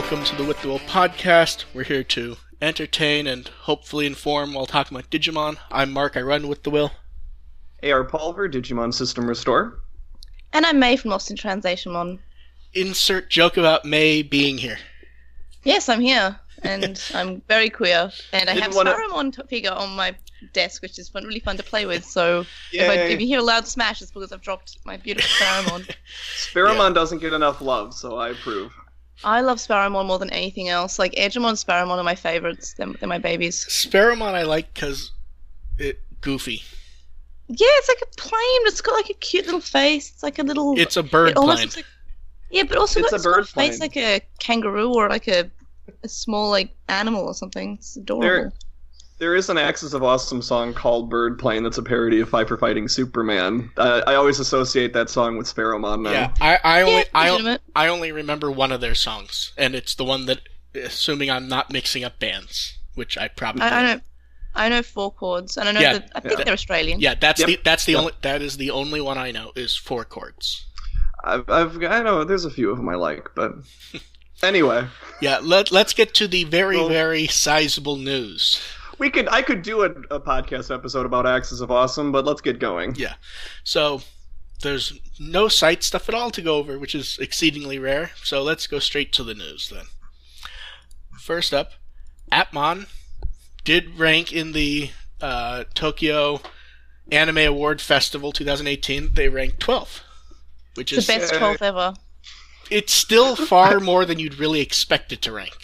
welcome to the With the Will podcast. We're here to entertain and hopefully inform while talking about Digimon. I'm Mark, I run With the Will. AR Pulver, Digimon System Restore. And I'm May from Lost in Translation Mon. Insert joke about May being here. Yes, I'm here, and I'm very queer, and I Didn't have wanna- Sparrowmon t- figure on my desk, which is fun, really fun to play with. So if, I, Yay. if you hear a loud smash, it's because I've dropped my beautiful Sparrowmon. Sparrowmon doesn't get enough love, so I approve. I love Sparrowmon more than anything else. Like Edgemon and Sparrowmon are my favorites. They're, they're my babies. Sparrowmon I like because it goofy. Yeah, it's like a plane. It's got like a cute little face. It's like a little. It's a bird it plane. like. Yeah, but also It's got, a bird face plane. like a kangaroo or like a a small like animal or something. It's adorable. There, there is an Axis of Awesome song called Bird Plane that's a parody of Five for Fighting Superman. Uh, I always associate that song with Sparrowmon now. Yeah, I, I only yeah, I. I only remember one of their songs, and it's the one that, assuming I'm not mixing up bands, which I probably I, I am. know, I know four chords, and I know Yeah. that I think Yeah. they're Australian. Yeah, that's Yep. the that's the Yep. only that is the only one I know is four chords. I've, I've, I know there's a few of them I like, but anyway, Yeah, let let's get to the very Well- very sizable news. We could I could do a, a podcast episode about Axis of Awesome, but let's get going. Yeah, so there's no site stuff at all to go over, which is exceedingly rare. So let's go straight to the news then. First up, Appmon did rank in the uh, Tokyo Anime Award Festival 2018. They ranked 12th, which the is the best uh, twelfth ever. it's still far more than you'd really expect it to rank.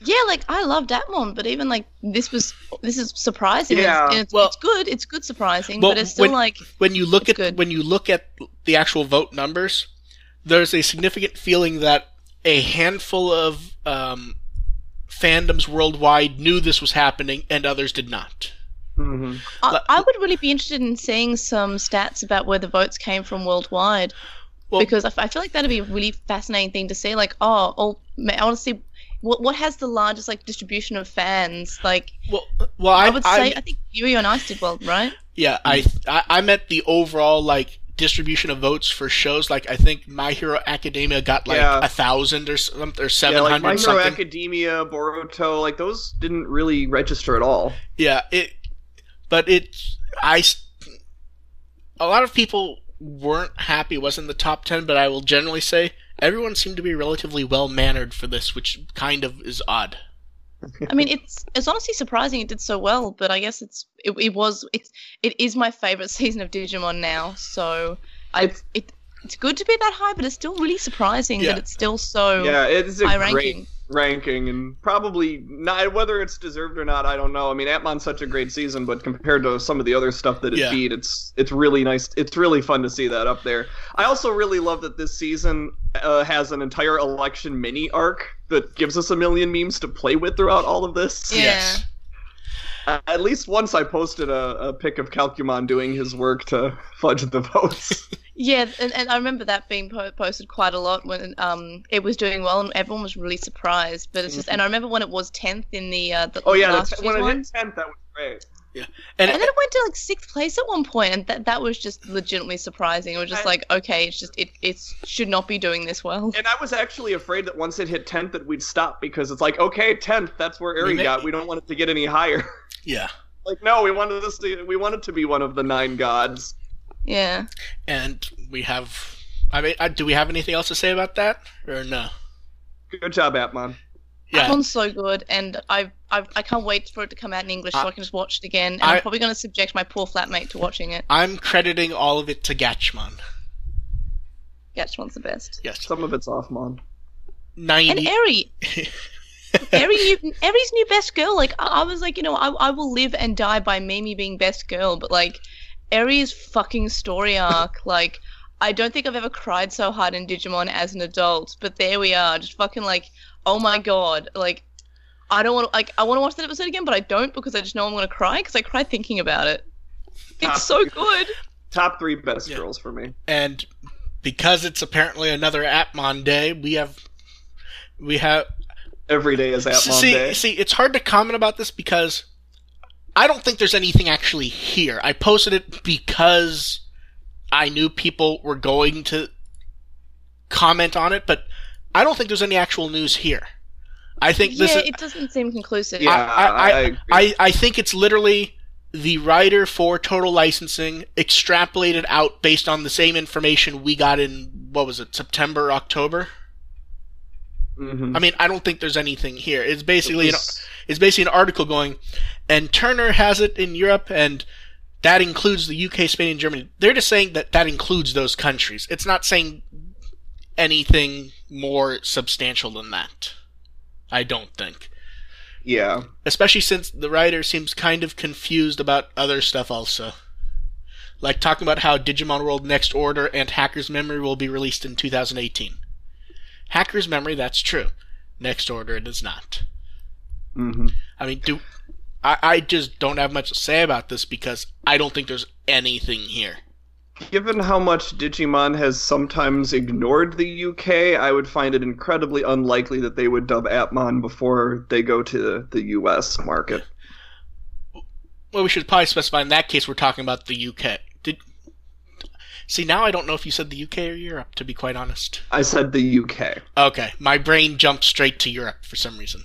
Yeah, like I love Appmon, but even like this was this is surprising. Yeah, it's, it's, well- it's good. It's good surprising, Well, but it's still when- like when you look at good. when you look at the actual vote numbers, there's a significant feeling that a handful of um, fandoms worldwide knew this was happening and others did not. hmm I, I would really be interested in seeing some stats about where the votes came from worldwide, Well- because I, f- I feel like that'd be a really fascinating thing to see. Like, oh, all, I want to see what what has the largest like distribution of fans. Like, Well, well, I, I, would say I, I think Yuri on Ice did well, right? yeah, I, I I meant the overall like distribution of votes for shows. Like I think My Hero Academia got like Yeah. a thousand or something or Yeah, seven like My Hero something. Academia, Boruto, like those didn't really register at all. Yeah, it, but it, I. A lot of people weren't happy it wasn't the top 10, but I will generally say everyone seemed to be relatively well mannered for this, which kind of is odd. I mean, it's it's honestly surprising it did so well, but I guess it's it, it was it's it is my favorite season of Digimon now. So I It's- it it's good to be that high, but it's still really surprising Yeah. that it's still so Yeah, it's a high great ranking. Ranking, and probably not whether it's deserved or not. I don't know. I mean, Appmon's such a great season, but compared to some of the other stuff that it Yeah. beat, it's it's really nice. It's really fun to see that up there. I also really love that this season uh, has an entire election mini arc that gives us a million memes to play with throughout all of this. Yeah. Yes. At least once I posted a, a pic of Calcumon doing his work to fudge the votes. Yeah, and, and I remember that being po- posted quite a lot when um it was doing well and everyone was really surprised. But it's just, and I remember when it was tenth in the uh the oh yeah, the, year's when it hit tenth, that was great. And, And then it went to like sixth place at one point, and that that was just legitimately surprising. It was just I- like, okay, it's just it it should not be doing this well. And I was actually afraid that once it hit 10th that we'd stop because it's like, okay, 10th, that's where We Eri may- got. We don't want it to get any higher. yeah. like, no, we wanted this to we wanted to be one of the nine gods. Yeah. And we have, I mean, uh, do we have anything else to say about that? Or no? Good job, Appmon. Yeah. That one's so good, and I I I can't wait for it to come out in English so I- I can just watch it again. And I- I'm probably going to subject my poor flatmate to watching it. I'm crediting all of it to Gatchmon. Gatchmon's the best. Yes. Some of it's off, Mon. 90. And Eri, Eri, new, Eri's new best girl. Like I, I was like, you know, I I will live and die by Mimi being best girl, but like Eri's fucking story arc, like. I don't think I've ever cried so hard in Digimon as an adult, but there we are, just fucking like, oh my god, like, I don't want to, like, I want to watch that episode again, but I don't because I just know I'm gonna cry because I cry thinking about it. It's so good. Top three best Yeah. girls for me. and because it's apparently another Appmon day, we have we have Every day is Appmon see Day. see it's hard to comment about this because I don't think there's anything actually here. I posted it because I knew people were going to comment on it, but I don't think there's any actual news here. I think this yeah, is. it doesn't seem conclusive. Yeah, I, I, I. I, I think it's literally the writer for total licensing extrapolated out based on the same information we got in what was it September October. Mhm. I mean, I don't think there's anything here. It's basically an, it's basically an article going, and Turner has it in Europe, and that includes the UK, Spain, and Germany. They're just saying that that includes those countries. It's not saying anything more substantial than that. I don't think. yeah. Especially since the writer seems kind of confused about other stuff also. Like talking about how Digimon World Next Order and Hacker's Memory will be released in 2018. Hacker's Memory, that's true. Next Order, it is not. hmm I mean, do I, I just don't have much to say about this because I don't think there's anything here. Given how much Digimon has sometimes ignored the UK, I would find it incredibly unlikely that they would dub Appmon before they go to the US market. Well, we should probably specify in that case we're talking about the UK. Did see now I don't know if you said the UK or Europe. To be quite honest. I said the UK. Okay, my brain jumped straight to Europe for some reason.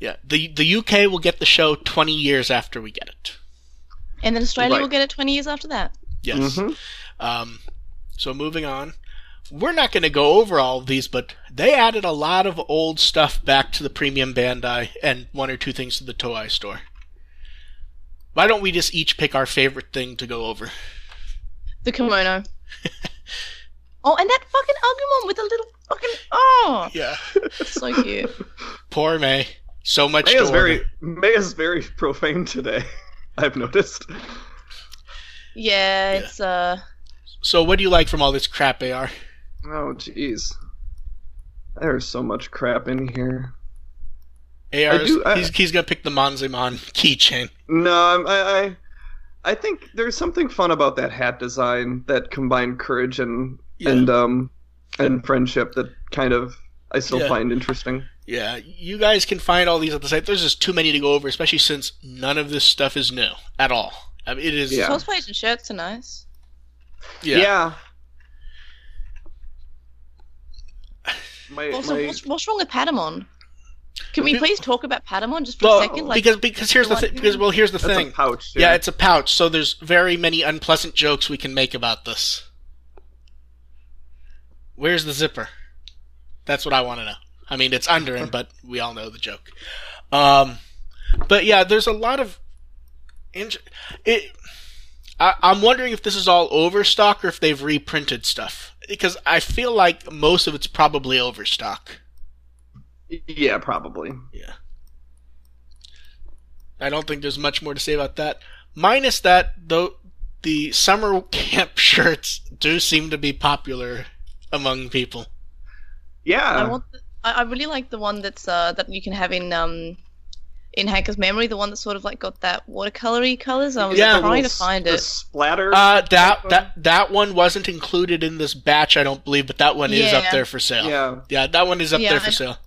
Yeah, the the UK will get the show 20 years after we get it. And then Australia Right. will get it 20 years after that. Yes. Mhm. Um, so moving on, we're not going to go over all of these, but they added a lot of old stuff back to the premium Bandai and one or two things to the Toei store. Why don't we just each pick our favorite thing to go over? The kimono. oh, and that fucking Agumon with the little fucking. Oh! Yeah. So cute. Poor May. So much May to is very. May is very profane today. I've noticed. Yeah, it's, uh. So what do you like from all this crap, AR? Oh jeez. There's so much crap in here. AR, do- I- he's, he's going to pick the Monzaemon keychain. No, I'm- I, I I think there's something fun about that hat design that combined courage and Yeah. and um and friendship that kind of I still Yeah. find interesting. Yeah, you guys can find all these at the site. There's just too many to go over, especially since none of this stuff is new at all. I mean, it is. Yeah. Cosplays and shirts are nice. Yeah. My, Also, my- what's, what's wrong with Patamon? Can we please talk about Patamon just for Well, a second? Like, because because here's the thing. Because well, here's the that's thing. a pouch. yeah, it's a pouch, so there's very many unpleasant jokes we can make about this. Where's the zipper? That's what I want to know. I mean, it's under him, but we all know the joke. Um, but yeah, there's a lot of. Int- it. I, I'm wondering if this is all overstock or if they've reprinted stuff because I feel like most of it's probably overstock. yeah, probably. Yeah. I don't think there's much more to say about that. Minus that, though, the summer camp shirts do seem to be popular among people. Yeah. I want. The, I, I really like the one that's uh that you can have in um in Hacker's memory. The one that sort of like got that watercolory colors. I was Yeah. The trying to little s- find the it. splatter. Uh, that that that one wasn't included in this batch, I don't believe, but that one is up there for sale. yeah. Yeah, that one is up Yeah, there for I- sale.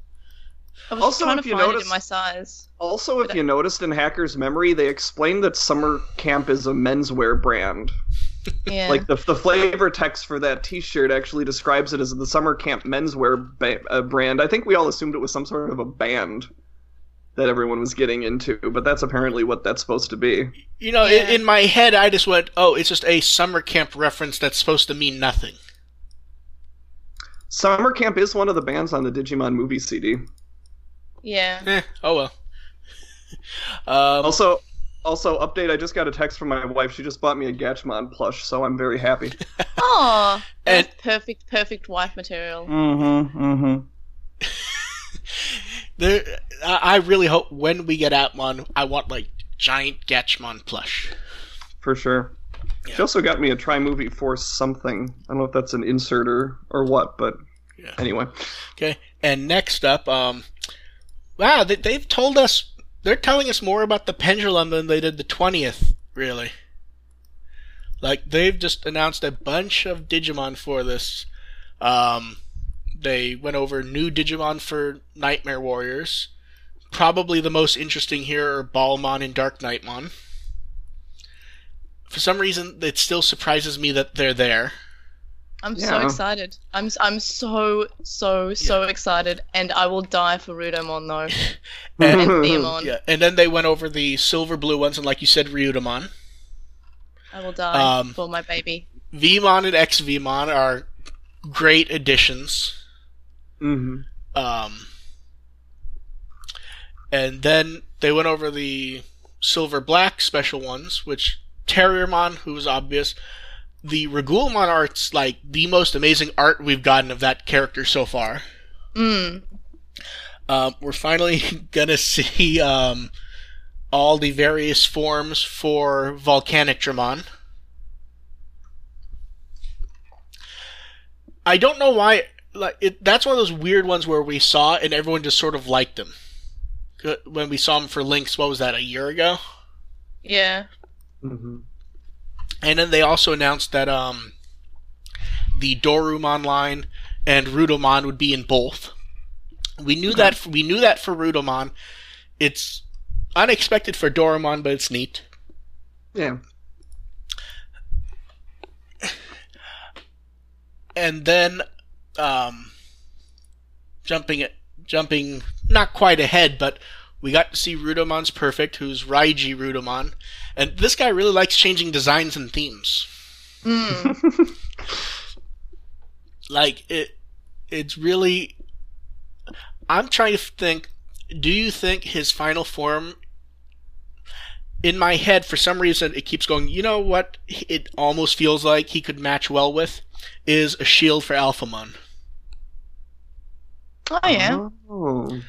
I was Also, trying if to you find it in my size. Also, if But- you noticed in Hacker's Memory, they explained that Summer Camp is a menswear brand. Yeah. Like the the flavor text for that T-shirt actually describes it as the Summer Camp menswear ba- uh, brand. I think we all assumed it was some sort of a band that everyone was getting into, but that's apparently what that's supposed to be. You know, Yeah. in, in my head, I just went, "Oh, it's just a summer camp reference that's supposed to mean nothing." Summer Camp is one of the bands on the Digimon movie CD. yeah. Eh, oh well. um, Also, also update. I just got a text from my wife. She just bought me a Gatchmon plush, so I'm very happy. Oh, And- perfect, perfect wife material. Mm-hmm. Mm-hmm. There, I really hope when we get Appmon, I want like giant Gatchmon plush. For sure. Yeah. She also got me a Try Movie Force something. I don't know if that's an insert or, or what, but Yeah. anyway. Okay, and next up, um, wow, they, they've told us they're telling us more about the pendulum than they did the twentieth. Really, like they've just announced a bunch of Digimon for this. Um, they went over new Digimon for Nightmare Warriors. Probably the most interesting here are Ballmon and Dark Knightmon. For some reason, it still surprises me that they're there. I'm so excited. I'm s- I'm so so so excited, and I will die for Ryudamon though, And- and Theomon. Yeah, and then they went over the silver blue ones, and like you said, Ryudamon. I will die Um, for my baby. Vmon and XVmon are great additions. Hmm Um, and then they went over the silver black special ones, which Terriermon, who was obvious. The Regulamon art's like the most amazing art we've gotten of that character so far. Mm. Um, we're finally gonna see um, all the various forms for Volcanic Dramon. I don't know why. Like it, that's one of those weird ones where we saw and everyone just sort of liked them. Uh, When we saw him for Links, what was that? A year ago, Yeah. hmm and then they also announced that um, the Dorumon line and Ryudamon would be in both. We knew that we knew that for Ryudamon. It's unexpected for Dorumon, but it's neat. Yeah. And then um, jumping jumping not quite ahead, but we got to see Ryudamon's Perfect, who's Raiji Rudomon, and this guy really likes changing designs and themes. Mm. like it it's really i'm trying to think do you think his final form in my head for some reason it keeps going you know what it almost feels like he could match well with is a shield for alphamon Oh yeah. Oh.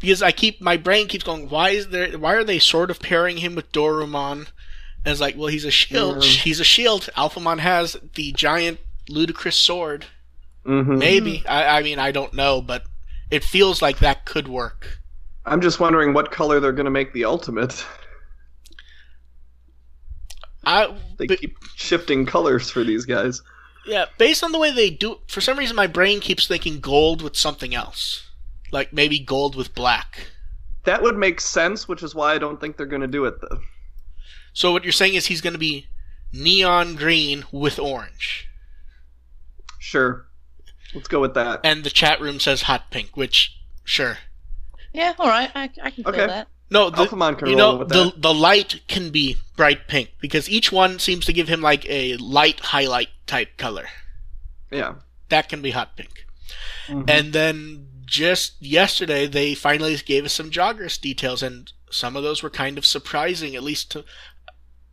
because i keep my brain keeps going why is there why are they sort of pairing him with dorumon and it's like well he's a shield Yeah. he's a shield alphamon has the giant ludicrous sword hmm Maybe. I, I mean, I don't know, but it feels like that could work. I'm just wondering what color they're going to make the ultimate. I, They but- keep shifting colors for these guys. Yeah, based on the way they do, for some reason, my brain keeps thinking gold with something else, like maybe gold with black. That would make sense, which is why I don't think they're going to do it though. So what you're saying is he's going to be neon green with orange, Sure. Let's go with that. and the chat room says hot pink, which sure. Yeah. All right. I, I can feel Okay. that. No, the, Alphamon can you roll know with the the light can be bright pink because each one seems to give him like a light highlight type color. Yeah. That can be hot pink. Mhm. And then just yesterday, they finally gave us some Jogress details, and some of those were kind of surprising, at least to.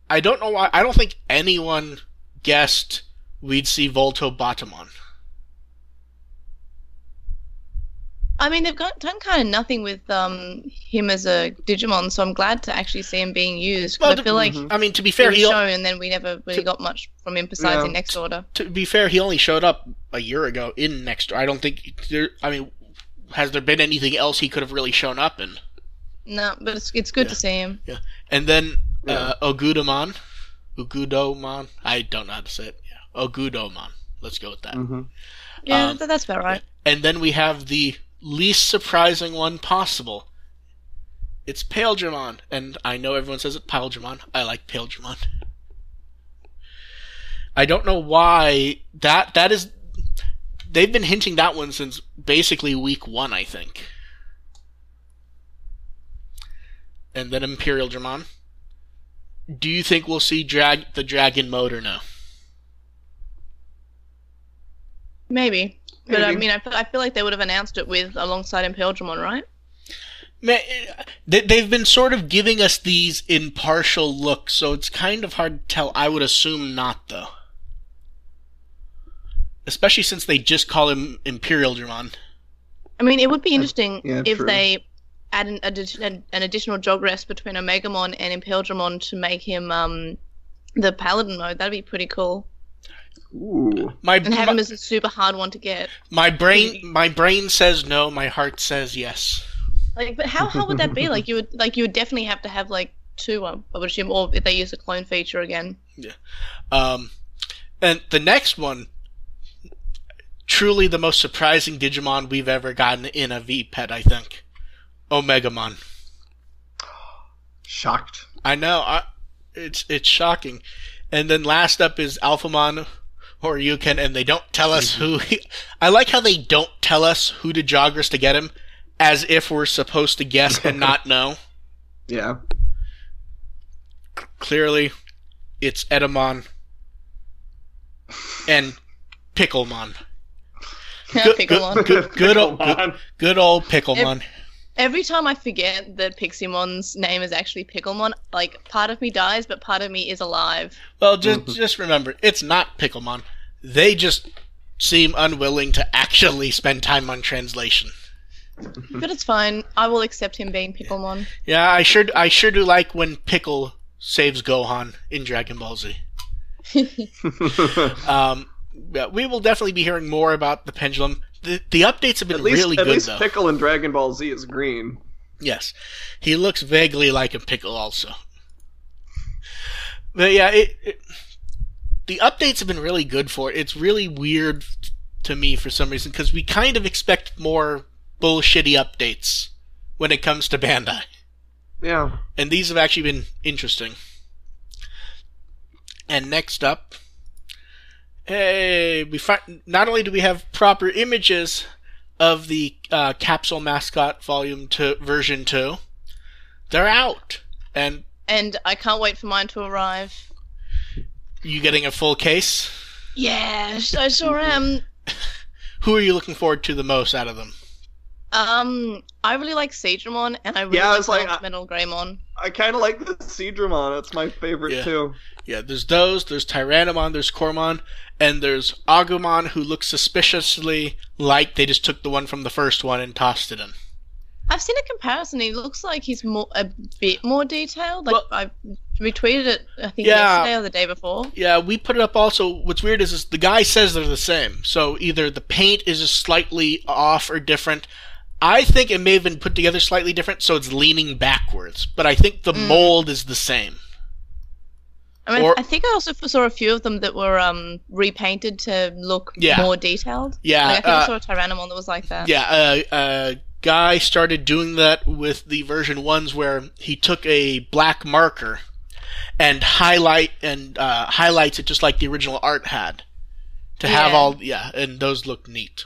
I don't know why. I don't think anyone guessed we'd see Voltobautamon. I mean, they've got done kind of nothing with um him as a Digimon, so I'm glad to actually see him being used. Well, I feel like mhm. I mean, to be he fair, was he shown, and then we never really to- got much from him besides Yeah. in Next Order. to be fair, he only showed up a year ago in Next. Order. I don't think there. I mean, has there been anything else he could have really shown up in? No, but it's it's good Yeah. to see him. Yeah, And then uh, Ogudamon, Ugudomon. I don't know how to say it. Yeah, Ogudomon. Let's go with that. Mhm. Yeah, Um, that's about right. And then we have the least surprising one possible. It's Paledramon, and I know everyone says it Piledramon. I like Paledramon. I don't know why that that is. They've been hinting that one since basically week one, I think. And then Imperial Dramon. Do you think we'll see drag the dragon mode or no? Maybe. But I mean, I feel, I feel like they would have announced it with alongside Impeltramon, right? Man, they, they've been sort of giving us these impartial looks, so it's kind of hard to tell. I would assume not, though. Especially since they just call him Imperial Dramon. I mean, it would be interesting yeah, if true. they add an, an, an additional Jogress between Omegamon and Impeltramon to make him um the Paladin mode. That'd be pretty cool. Ooh. My And have my, him as a super hard one to get. my brain my brain says no. My heart says yes. Like, but how hard would that be? Like, you would like you would definitely have to have like two. um, I would assume, or if they use the clone feature again. Yeah. Um, and the next one, truly the most surprising Digimon we've ever gotten in a V pet. I think, Omegamon. Shocked. I know. I, it's it's shocking. And then last up is Alphamon, Ouryuken, and they don't tell us mm-hmm. who. He, I like how they don't tell us who to Jogress to get him, as if we're supposed to guess and not know. Yeah. Clearly, it's Edamon and Picklemon. Good- Picklemon. Good, good, old, good, Picklemon. good old Picklemon. Every time I forget that Piximon's name is actually Picklemon, like part of me dies, but part of me is alive. Well, just just remember, it's not Picklemon. They just seem unwilling to actually spend time on translation. But it's fine. I will accept him being Picklemon. Yeah, I sure I sure do like when Pickle saves Gohan in Dragon Ball Z. Um, yeah, we will definitely be hearing more about the pendulum. The the updates have been At least, really at good least though. Pickle in Dragon Ball Z is green. Yes, he looks vaguely like a pickle also. But yeah, it, it the updates have been really good for it. It's really weird to me for some reason because we kind of expect more bullshitty updates when it comes to Bandai, Yeah. and these have actually been interesting. And next up, hey, we find not only do we have proper images of the uh, capsule mascot volume two version two, they're out, and And I can't wait for mine to arrive. you getting a full case. Yeah, I sure am. Who are you looking forward to the most out of them? Um, I really like Seedramon, and I really Yeah, I like, was like, I- Metal Greymon. I kind of like the Seedramon. It's my favorite Yeah. too. Yeah, there's those. There's Tyrannomon. There's Cormon, and there's Agumon, who looks suspiciously like they just took the one from the first one and tossed it in. I've seen a comparison. He looks like he's more a bit more detailed. Like Well- I retweeted it, I think Yeah. yesterday or the day before. Yeah, we put it up also. What's weird is, is the guy says they're the same. So either the paint is just slightly off or different. I think it may have been put together slightly different, so it's leaning backwards. But I think the Mm. mold is the same. I mean, Or- I think I also saw a few of them that were um repainted to look Yeah. more detailed. Yeah, Like, I think uh, I saw a Tyrannomon that was like that. Yeah, a, a guy started doing that with the version ones where he took a black marker and highlight and uh, highlights it just like the original art had to have all yeah, and those look neat.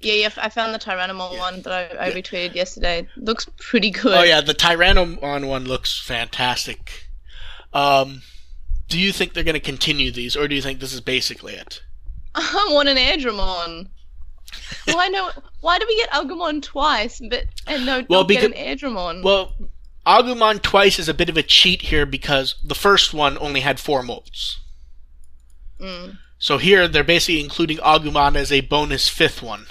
Yeah, yeah. I found the Tyrannomon one that I, I retweeted yesterday. Looks pretty good. Oh yeah, the Tyrannomon one looks fantastic. Um, do you think they're going to continue these, or do you think this is basically it? I want an Airdramon. why no? Why do we get Agumon twice, but and no, Well, not get an because- Airdramon? Well, Agumon twice is a bit of a cheat here because the first one only had four molds. Mm, So here they're basically including Agumon as a bonus fifth one.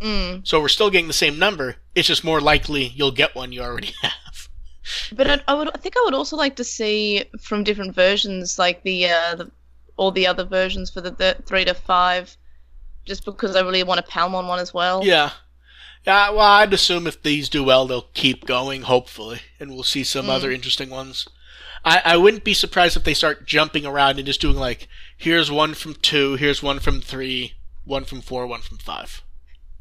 mm. So we're still getting the same number. It's just more likely you'll get one you already have. But I, I would, I think I would also like to see from different versions, like the, uh, the all the other versions for the, the three to five, just because I really want a Palmon one as well. Yeah. Yeah, well, I'd assume if these do well, they'll keep going, hopefully, and we'll see some Mm. other interesting ones. I, I wouldn't be surprised if they start jumping around and just doing like, here's one from two, here's one from three, one from four, one from five.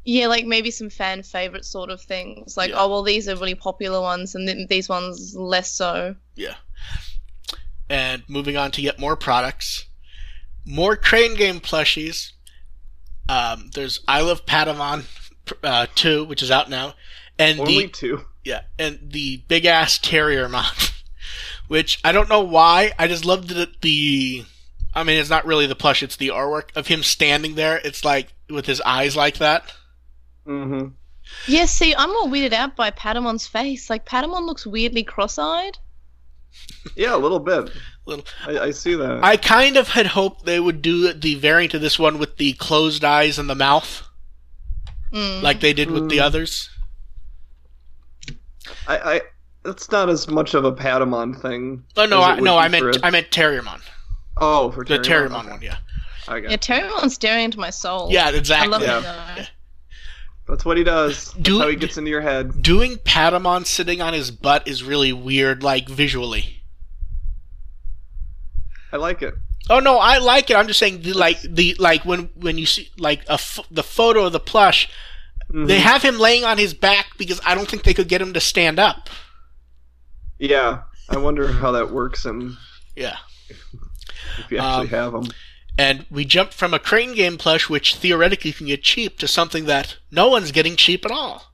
Yeah, like maybe some fan favorite sort of things. Like, Yeah. oh well, these are really popular ones, and then these ones less so. Yeah. And moving on to yet more products. More Crane Game plushies. Um, there's I Love Patamon uh, 2, which is out now. And Only the two. yeah, and the big ass Terrier Mon, which I don't know why. I just loved the, the I mean, it's not really the plush; it's the artwork of him standing there. It's like with his eyes like that. Mm-hmm. Yeah, see, I'm more weirded out by Patamon's face. Like, Patamon looks weirdly cross-eyed. Yeah, a little bit. Little, I, I see that. I kind of had hoped they would do the variant of this one with the closed eyes and the mouth, Mm. like they did with the Mm. others. I, I it's not as much of a Patamon thing. Oh no, I, no, I meant for a- I meant Terriermon, Oh, for the Terriermon. Terriermon Okay. one. Yeah, I got yeah, it. Terriermon's staring into my soul. yeah, I exactly. love Yeah. it though. That's what he does. That's Do- how he gets into your head. Doing Patamon sitting on his butt is really weird, like visually. I like it. Oh no, I like it. I'm just saying, the, like the like when when you see like a the photo of the plush, Mhm. they have him laying on his back because I don't think they could get him to stand up. Yeah, I wonder how that works and Yeah, if you actually Um, have them. And we jumped from a Crane game plush, which theoretically can get cheap, to something that no one's getting cheap at all.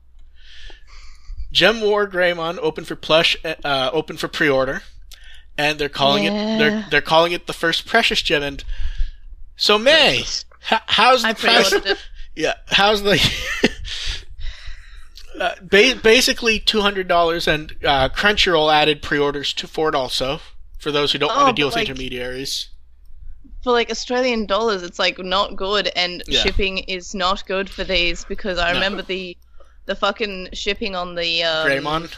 Gem War Greymon open for plush, uh, open for pre-order, and they're calling it they're they're calling it the first Precious Gem. And so May, h- how's I the price? it. Yeah, how's the uh, ba- basically two hundred dollars, and uh, Crunchyroll added pre-orders to for it also for those who don't Oh, want to deal with like- intermediaries. For like Australian dollars, it's like not good, and Yeah. shipping is not good for these because I No. remember the the fucking shipping on the um, Greymon,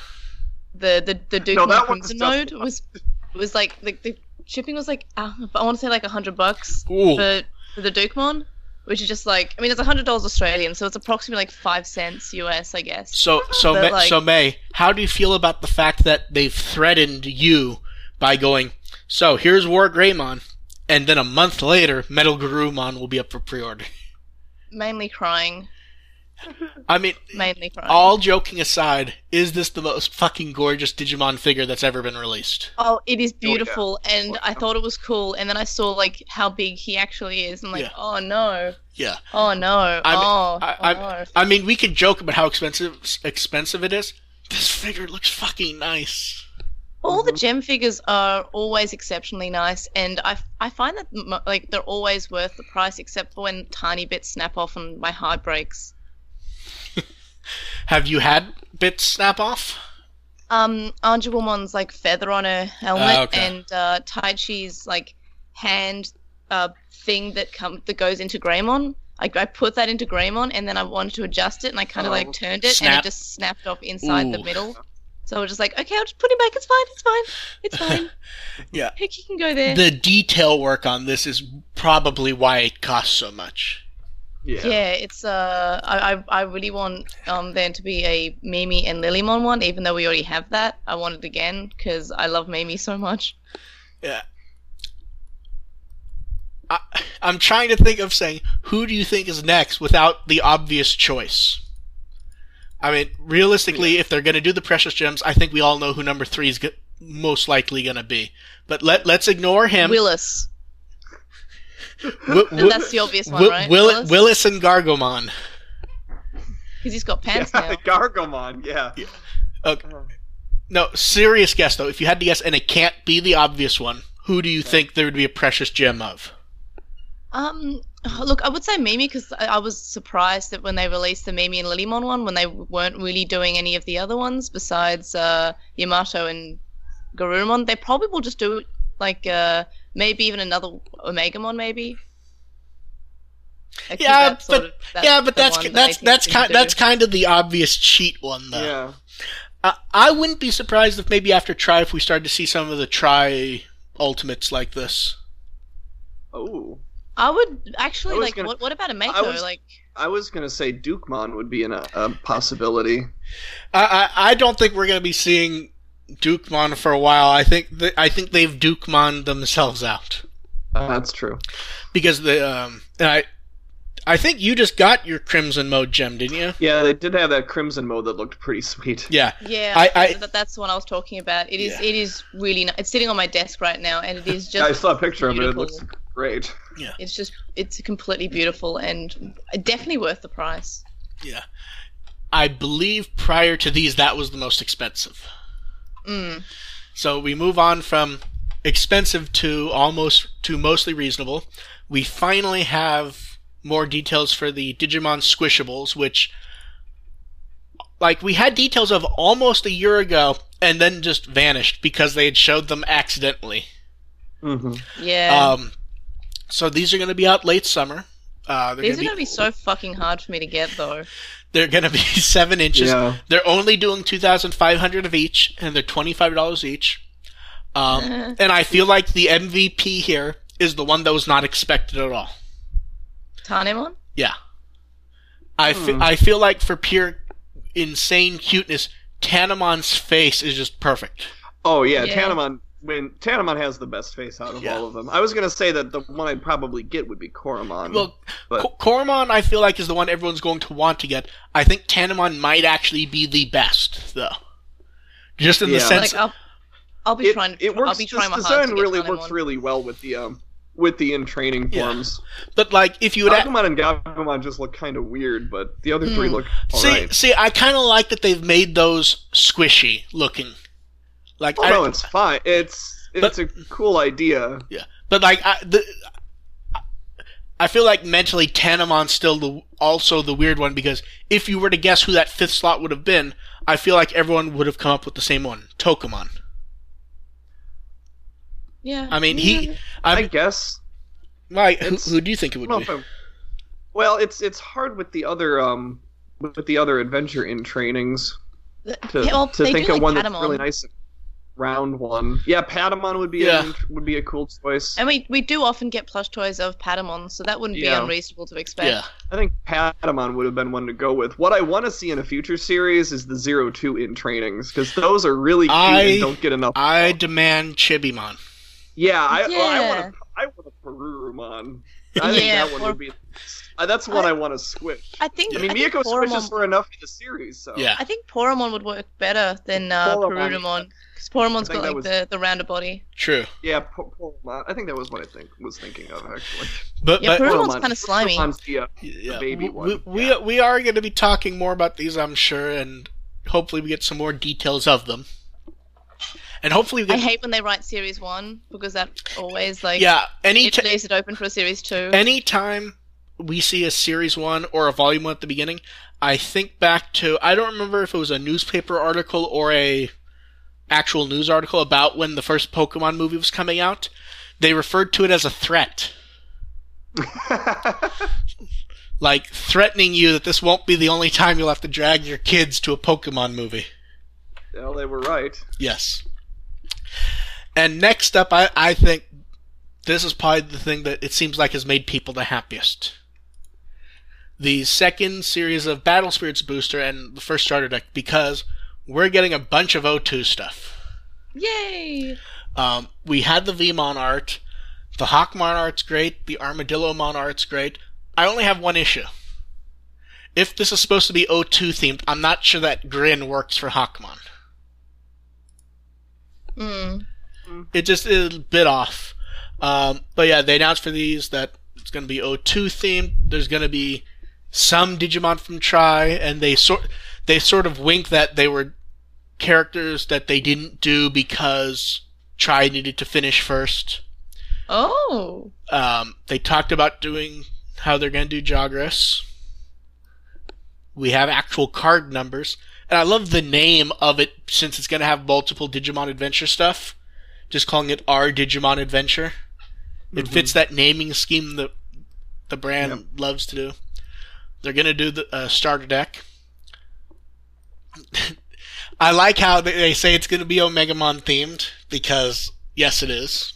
the the the Duke No, that Nukem node just- was was like the, the shipping was like uh, I want to say like a hundred bucks Ooh. for for the Dukemon, which is just like I mean it's a hundred dollars Australian, so it's approximately like five cents US, I guess. So so But, May, like- so May, how do you feel about the fact that they've threatened you by going? So here's War Greymon, and then a month later, Metal Garurumon will be up for pre-order. Mainly crying, I mean, mainly crying. all joking aside, is this the most fucking gorgeous Digimon figure that's ever been released? Oh, it is oh, yeah. beautiful, and Oh, I thought it was cool, and then I saw like how big he actually is, and like, Yeah. oh no, Yeah. oh no, I'm- oh, I, oh I, no. I mean, we could joke about how expensive expensive it is. This figure looks fucking nice. All the gem figures are always exceptionally nice, and I, I find that like they're always worth the price, except for when tiny bits snap off and my heart breaks. Have you had bits snap off? Um, Angewomon's like feather on her helmet, Ah, okay. and uh, Taichi's like hand uh, thing that come that goes into Greymon. I, I put that into Greymon, and then I wanted to adjust it, and I kind of Oh. like turned it, and it just snapped off inside the middle. So I was just like, okay, I'll just put him back. It's fine. It's fine. It's fine. Yeah. Heck, he can go there. The detail work on this is probably why it costs so much. Yeah. Yeah, it's uh, I I, I really want um there to be a Mimi and Lilymon one, even though we already have that. I want it again because I love Mimi so much. Yeah. I, I'm trying to think of saying who do you think is next without the obvious choice. I mean, realistically, if they're going to do the precious gems, I think we all know who number three is go- most likely going to be. But let let's ignore him. Willis, Wi- Wi- that's the obvious one, Wi- right? Will- Willis, Willis and Gargomon. because he's got pants Yeah, now. Gargomon, yeah. Okay. No, serious guess though. If you had to guess, and it can't be the obvious one, who do you think there would be a precious gem of? Um, look, I would say Mimi because I, I was surprised that when they released the Mimi and Lilymon one, when they weren't really doing any of the other ones besides uh, Yamato and Garurumon, they probably will just do like uh, maybe even another Omegamon, maybe. I think Yeah, that's sort but- of- that's yeah, but the that's that that's that's kind do. that's kind of the obvious cheat one though. Yeah. I, I wouldn't be surprised if maybe after Tri if we started to see some of the Tri ultimates like this. Oh. I would actually I like. gonna- What, what about a Mako? was- Like, I was gonna say Dukemon would be an, a, a possibility. I, I I don't think we're gonna be seeing Dukemon for a while. I think th- I think they've Dukemon themselves out That's true. because the um and I I think you just got your Crimson Mode gem, didn't you? Yeah, they did have that Crimson mode that looked pretty sweet. Yeah. yeah, I- I- that's the one I was talking about. It is. Yeah. It is really. Ni- it's sitting on my desk right now, and it is just. I saw a picture of it. It looks great. Yeah. It's just it's completely beautiful and definitely worth the price. Yeah. I believe prior to these that was the most expensive. Mm. So we move on from expensive to almost to mostly reasonable. We finally have more details for the Digimon Squishables, which like we had details of almost a year ago and then just vanished because they had showed them accidentally. hmm Yeah, Um so these are going to be out late summer. Uh, these gonna are be, gonna be so fucking hard for me to get though. they're going to be seven inches. Yeah. They're only doing two thousand five hundred of each, and they're twenty five dollars each. Um, and I feel like the MVP here is the one that was not expected at all. Tanemon? Yeah, I fe- Hmm. I feel like for pure insane cuteness, Tanemon's face is just perfect. Oh yeah, Yeah. Tanemon. When Tanemon has the best face out of Yeah. all of them. I was gonna say that the one I'd probably get would be Koromon. Well, but Ko- Koromon I feel like is the one everyone's going to want to get. I think Tanemon might actually be the best though, just in the sense. Like I'll, I'll be it, trying. it works. I'll be this trying my design to get really Tanemon. works really well with the um with the in training Yeah. forms. But like, if you would a- Agumon and Gabumon just look kind of weird, but the other three Hmm. look see, alright. see, I kind of like that they've made those squishy looking. Like, Oh I, no, it's fine. It's it's a cool idea. Yeah, but like I, the, I feel like mentally Tanemon's still the also the weird one because if you were to guess who that fifth slot would have been, I feel like everyone would have come up with the same one, Tokomon. Yeah. I mean, he, I I'm, guess. like, who, it's- who do you think it would I be? don't know if I- well, it's it's hard with the other um with the other adventure in trainings to, yeah, well, to think of like one Patamon. that's really nice. and Round one, yeah. Patamon would be Yeah. a, would be a cool choice. And we, we do often get plush toys of Patamon, so that wouldn't Yeah. be unreasonable to expect. Yeah, I think Patamon would have been one to go with. What I want to see in a future series is the Zero Two in trainings because those are really cute I- and don't get enough. I demand Chibimon. yeah, I well, I want a I want a Perurumon. I think Yeah, that one or- would be. Uh, that's one I, want to squish. I think I mean, I think Miyako Poromon- squishes for enough in the series, so Yeah, I think Poromon would work better than uh, Poromon. Perudamon. Because Poromon's I got like was- the, the rounder body. true. Yeah, Po- Poromon. I think that was what I think was thinking of actually. But Yeah, but Porymon's Poromon- kinda slimy. The, uh, yeah, baby we, one, we yeah. we are going to be talking more about these, I'm sure, and hopefully we get some more details of them. And hopefully we I hate when they write series one because that always like yeah. Any it t- leaves it open for a series two. anytime we see a series one or a volume one at the beginning, I think back to I don't remember if it was a newspaper article or a actual news article about when the first Pokemon movie was coming out. They referred to it as a threat, like threatening you that this won't be the only time you'll have to drag your kids to a Pokemon movie. well, they were right. Yes. And next up, I, I think this is probably the thing that it seems like has made people the happiest. The second series of Battle Spirits Booster and the first starter deck because we're getting a bunch of O2 stuff. Yay! Um, we had the Vmon art, the Hawkmon art's great, the Armadillomon art's great. I only have one issue. If this is supposed to be O2 themed, I'm not sure that grin works for Hawkmon. Mm. it just is a bit off. Um, but yeah, they announced for these that it's going to be O2 themed. There's going to be some Digimon from Tri, and they sort they sort of wink that they were characters that they didn't do because Tri needed to finish first. Oh. Um, they talked about doing how they're going to do Jogress. We have actual card numbers, and I love the name of it since it's going to have multiple Digimon Adventure stuff. Just calling it our Digimon Adventure. It fits that naming scheme that the brand Yep. loves to do. They're going to do the uh, starter deck. I like how they- they say it's going to be Omegamon themed because yes, it is.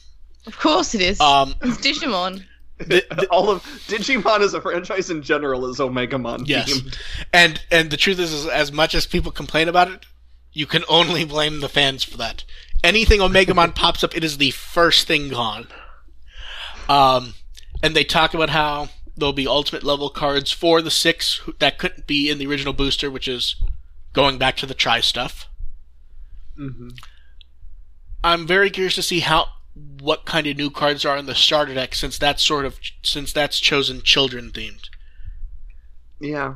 Of course it is. Um, it's Digimon. the- All of Digimon as a franchise in general is Omegamon Yes. themed. And and the truth is, is, as much as people complain about it, you can only blame the fans for that. Anything Omegamon pops up, it is the first thing gone. Um, and they talk about how there'll be ultimate level cards for the six that couldn't be in the original booster, which is going back to the Tri stuff. hmm I'm very curious to see how what kind of new cards are in the starter deck, since that's sort of since that's chosen children themed. Yeah.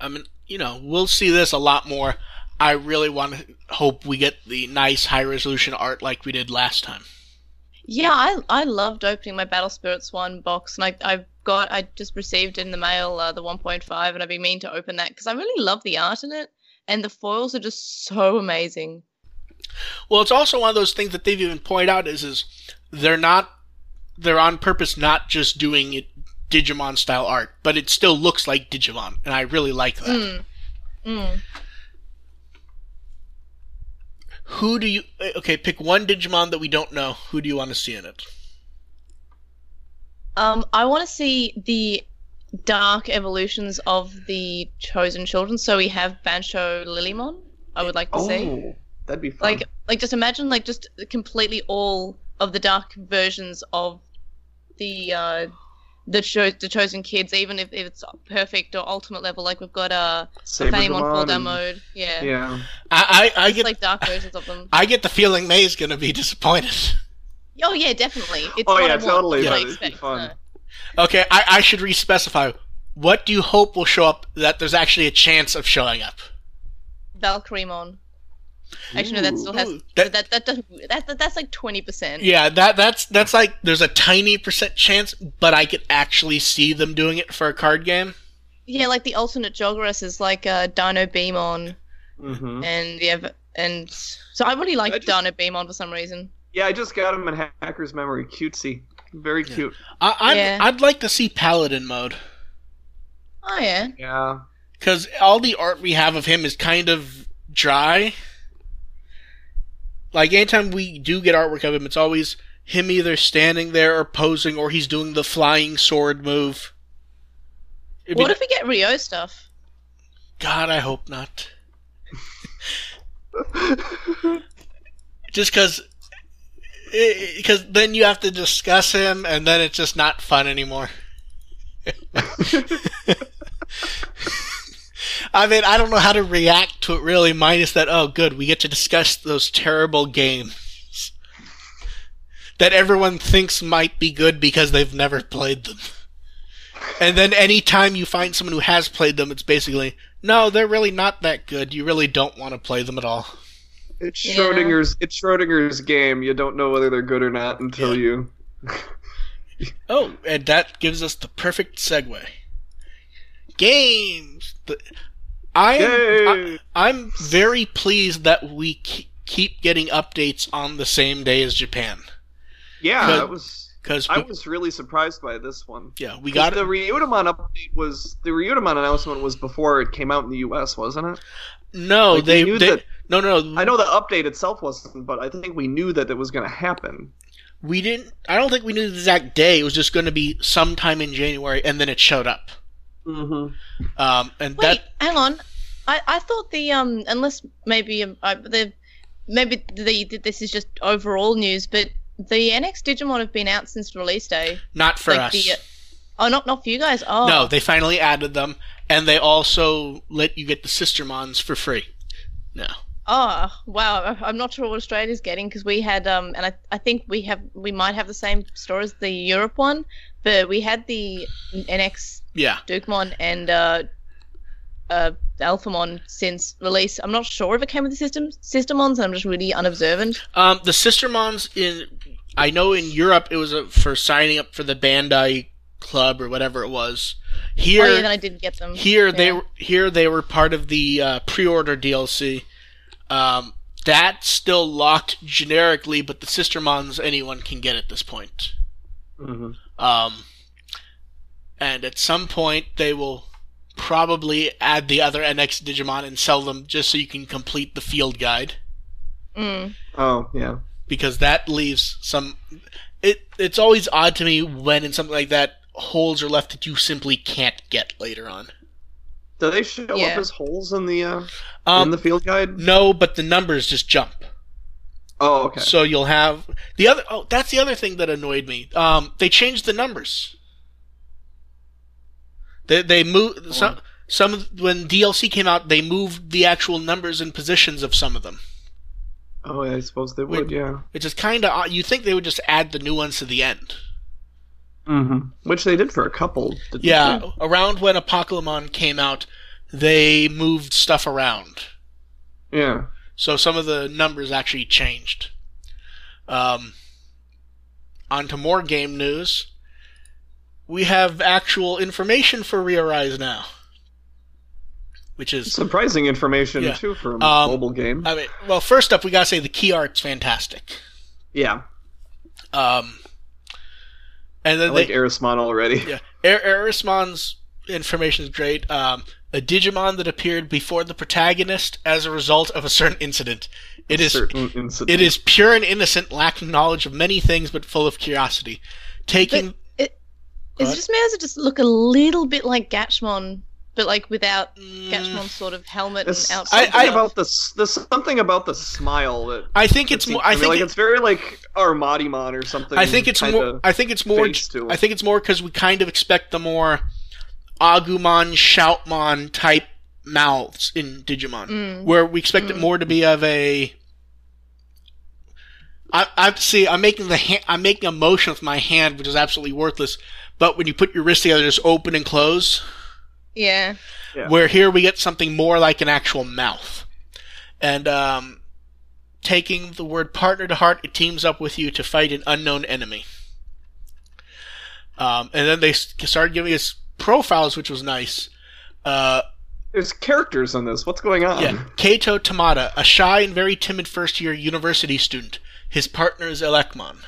I mean, you know, we'll see this a lot more. I really want to hope we get the nice high resolution art like we did last time. Yeah, I I loved opening my Battle Spirits one box, and I I've got I just received in the mail uh, the 1.5, and I've been meaning to open that because I really love the art in it, and the foils are just so amazing. Well, it's also one of those things that they've even pointed out is is they're not they're on purpose not just doing it Digimon style art, but it still looks like Digimon, and I really like that. Mm. Mm. Who do you okay? Pick one Digimon that we don't know. Who do you want to see in it? Um, I want to see the dark evolutions of the chosen children. So we have Bancho Lilymon. I would like to see. Oh, that'd be fun. Like, like just imagine like just completely all of the dark versions of the uh, the cho- the chosen kids, even if, if it's perfect or ultimate level. Like we've got uh, Fanny Mon full Saberdramon down and- mode. Yeah, Yeah. I I, I get like dark versions of them. I get the feeling May's gonna be disappointed. Oh yeah, definitely. It's Oh, yeah, totally, what I that be expect. fun. Okay, I, I should re-specify. What do you hope will show up that there's actually a chance of showing up? Valkyriemon. Actually, no, that still has that that- that that, doesn't, that, that that's like twenty percent. Yeah, that that's that's like there's a tiny percent chance, but I could actually see them doing it for a card game. Yeah, like the alternate Jogress is like uh, Dinobeemon, hmm and yeah, v- and so I really like I just- Dinobeemon for some reason. Yeah, I just got him in Hacker's Memory. Cutesy. Very cute. I, I'd Yeah. I'd like to see Paladin mode Oh yeah, Yeah. because all the art we have of him is kind of dry. Like anytime we do get artwork of him, it's always him either standing there or posing, or he's doing the flying sword move. It'd what ni- if we get Ryo stuff? God, I hope not. Just because, because then you have to discuss him, and then it's just not fun anymore. I mean, I don't know how to react to it really, minus that. Oh, good, we get to discuss those terrible games that everyone thinks might be good because they've never played them. And then anytime you find someone who has played them, it's basically, no, they're really not that good. You really don't want to play them at all. It's Yeah. Schrodinger's. It's Schrodinger's game. You don't know whether they're good or not until Yeah. you. Oh, and that gives us the perfect segue. Games. The, I am, Yay! I, am very pleased that we keep getting updates on the same day as Japan. yeah, Good. that was. Because I was really surprised by this one. yeah, we got the it. Ryudamon update was the Ryudamon announcement was before it came out in the U.S., wasn't it? No, like, they, knew they that- no no no. I know the update itself wasn't, but I think we knew that it was going to happen. we didn't. I don't think we knew the exact day. It was just going to be sometime in January, and then it showed up. Mm-hmm. Um, and Wait, that hang on. I, I thought the um unless maybe um, I, the maybe the, this is just overall news, but the NX Digimon have been out since release day. not for like us. the, uh, oh, not not for you guys. Oh, No, they finally added them, and they also let you get the Sistermons for free. No. Oh wow! I- I'm not sure what Australia's getting because we had um, and I, I think we have we might have the same store as the Europe one, but we had the NX Yeah. Dukemon and uh, uh, Alphamon since release. I'm not sure if it came with the system Sistermons, and I'm just really unobservant. Um, the Sistermons in, I know in Europe it was a, for signing up for the Bandai Club or whatever it was. Here, oh yeah, then I didn't get them. here they Yeah. were here they were part of the uh, pre-order DLC. Um, that's still locked generically, but the Sistermons anyone can get at this point. Mm-hmm. Um, and at some point they will probably add the other NX Digimon and sell them just so you can complete the field guide Mm. Oh yeah. because that leaves some. It it's always odd to me when in something like that holes are left that you simply can't get later on. Do they show Yeah. up as holes in the uh, in Um, the field guide? no, but the numbers just jump. Oh okay. So you'll have the other. Oh, that's the other thing that annoyed me. Um, they changed the numbers. They they moved some some of, when DLC came out. They moved the actual numbers and positions of some of them, Oh yeah, I suppose they would. Yeah. which is kind of you think they would just add the new ones to the end. Mm-hmm. Which they did for a couple. didn't Yeah, around when Apocalypse came out, they moved stuff around. Yeah. So some of the numbers actually changed. Um, on to more game news. We have actual information for Rearise now. Which is, Surprising information Yeah. too for a Um, mobile game. I mean, well, first up, we gotta say the key art's fantastic. yeah. Um, and I then like they, Erismon already. Yeah, Erismon's information is great. Um, a Digimon that appeared before the protagonist as a result of a certain incident. It is Certain incident. it is pure and innocent, lacking knowledge of many things, but full of curiosity. Taking Is What? it just me or does it just look a little bit like Gatchmon, but like without Mm, Gatchmon's sort of helmet There's and something outfit? I- about the s- there's something about the smile that I think it's more. I to think like it- it's very like Armadimon or something. I think it's more. I think it's more. face it. I think it's more because we kind of expect the more Agumon, Shoutmon type mouths in Digimon, Mm. where we expect it Mm. more to be of a I, I see. I'm making the ha- I'm making a motion with my hand, which is absolutely worthless. But when you put your wrists together, just open and close. Yeah. Yeah. Where here we get something more like an actual mouth, and um, taking the word partner to heart, it teams up with you to fight an unknown enemy. Um, and then they started giving us profiles, which was nice. Uh, There's characters on this. What's going on? Yeah, Keito Tamada, a shy and very timid first-year university student. His partner is Elekmon.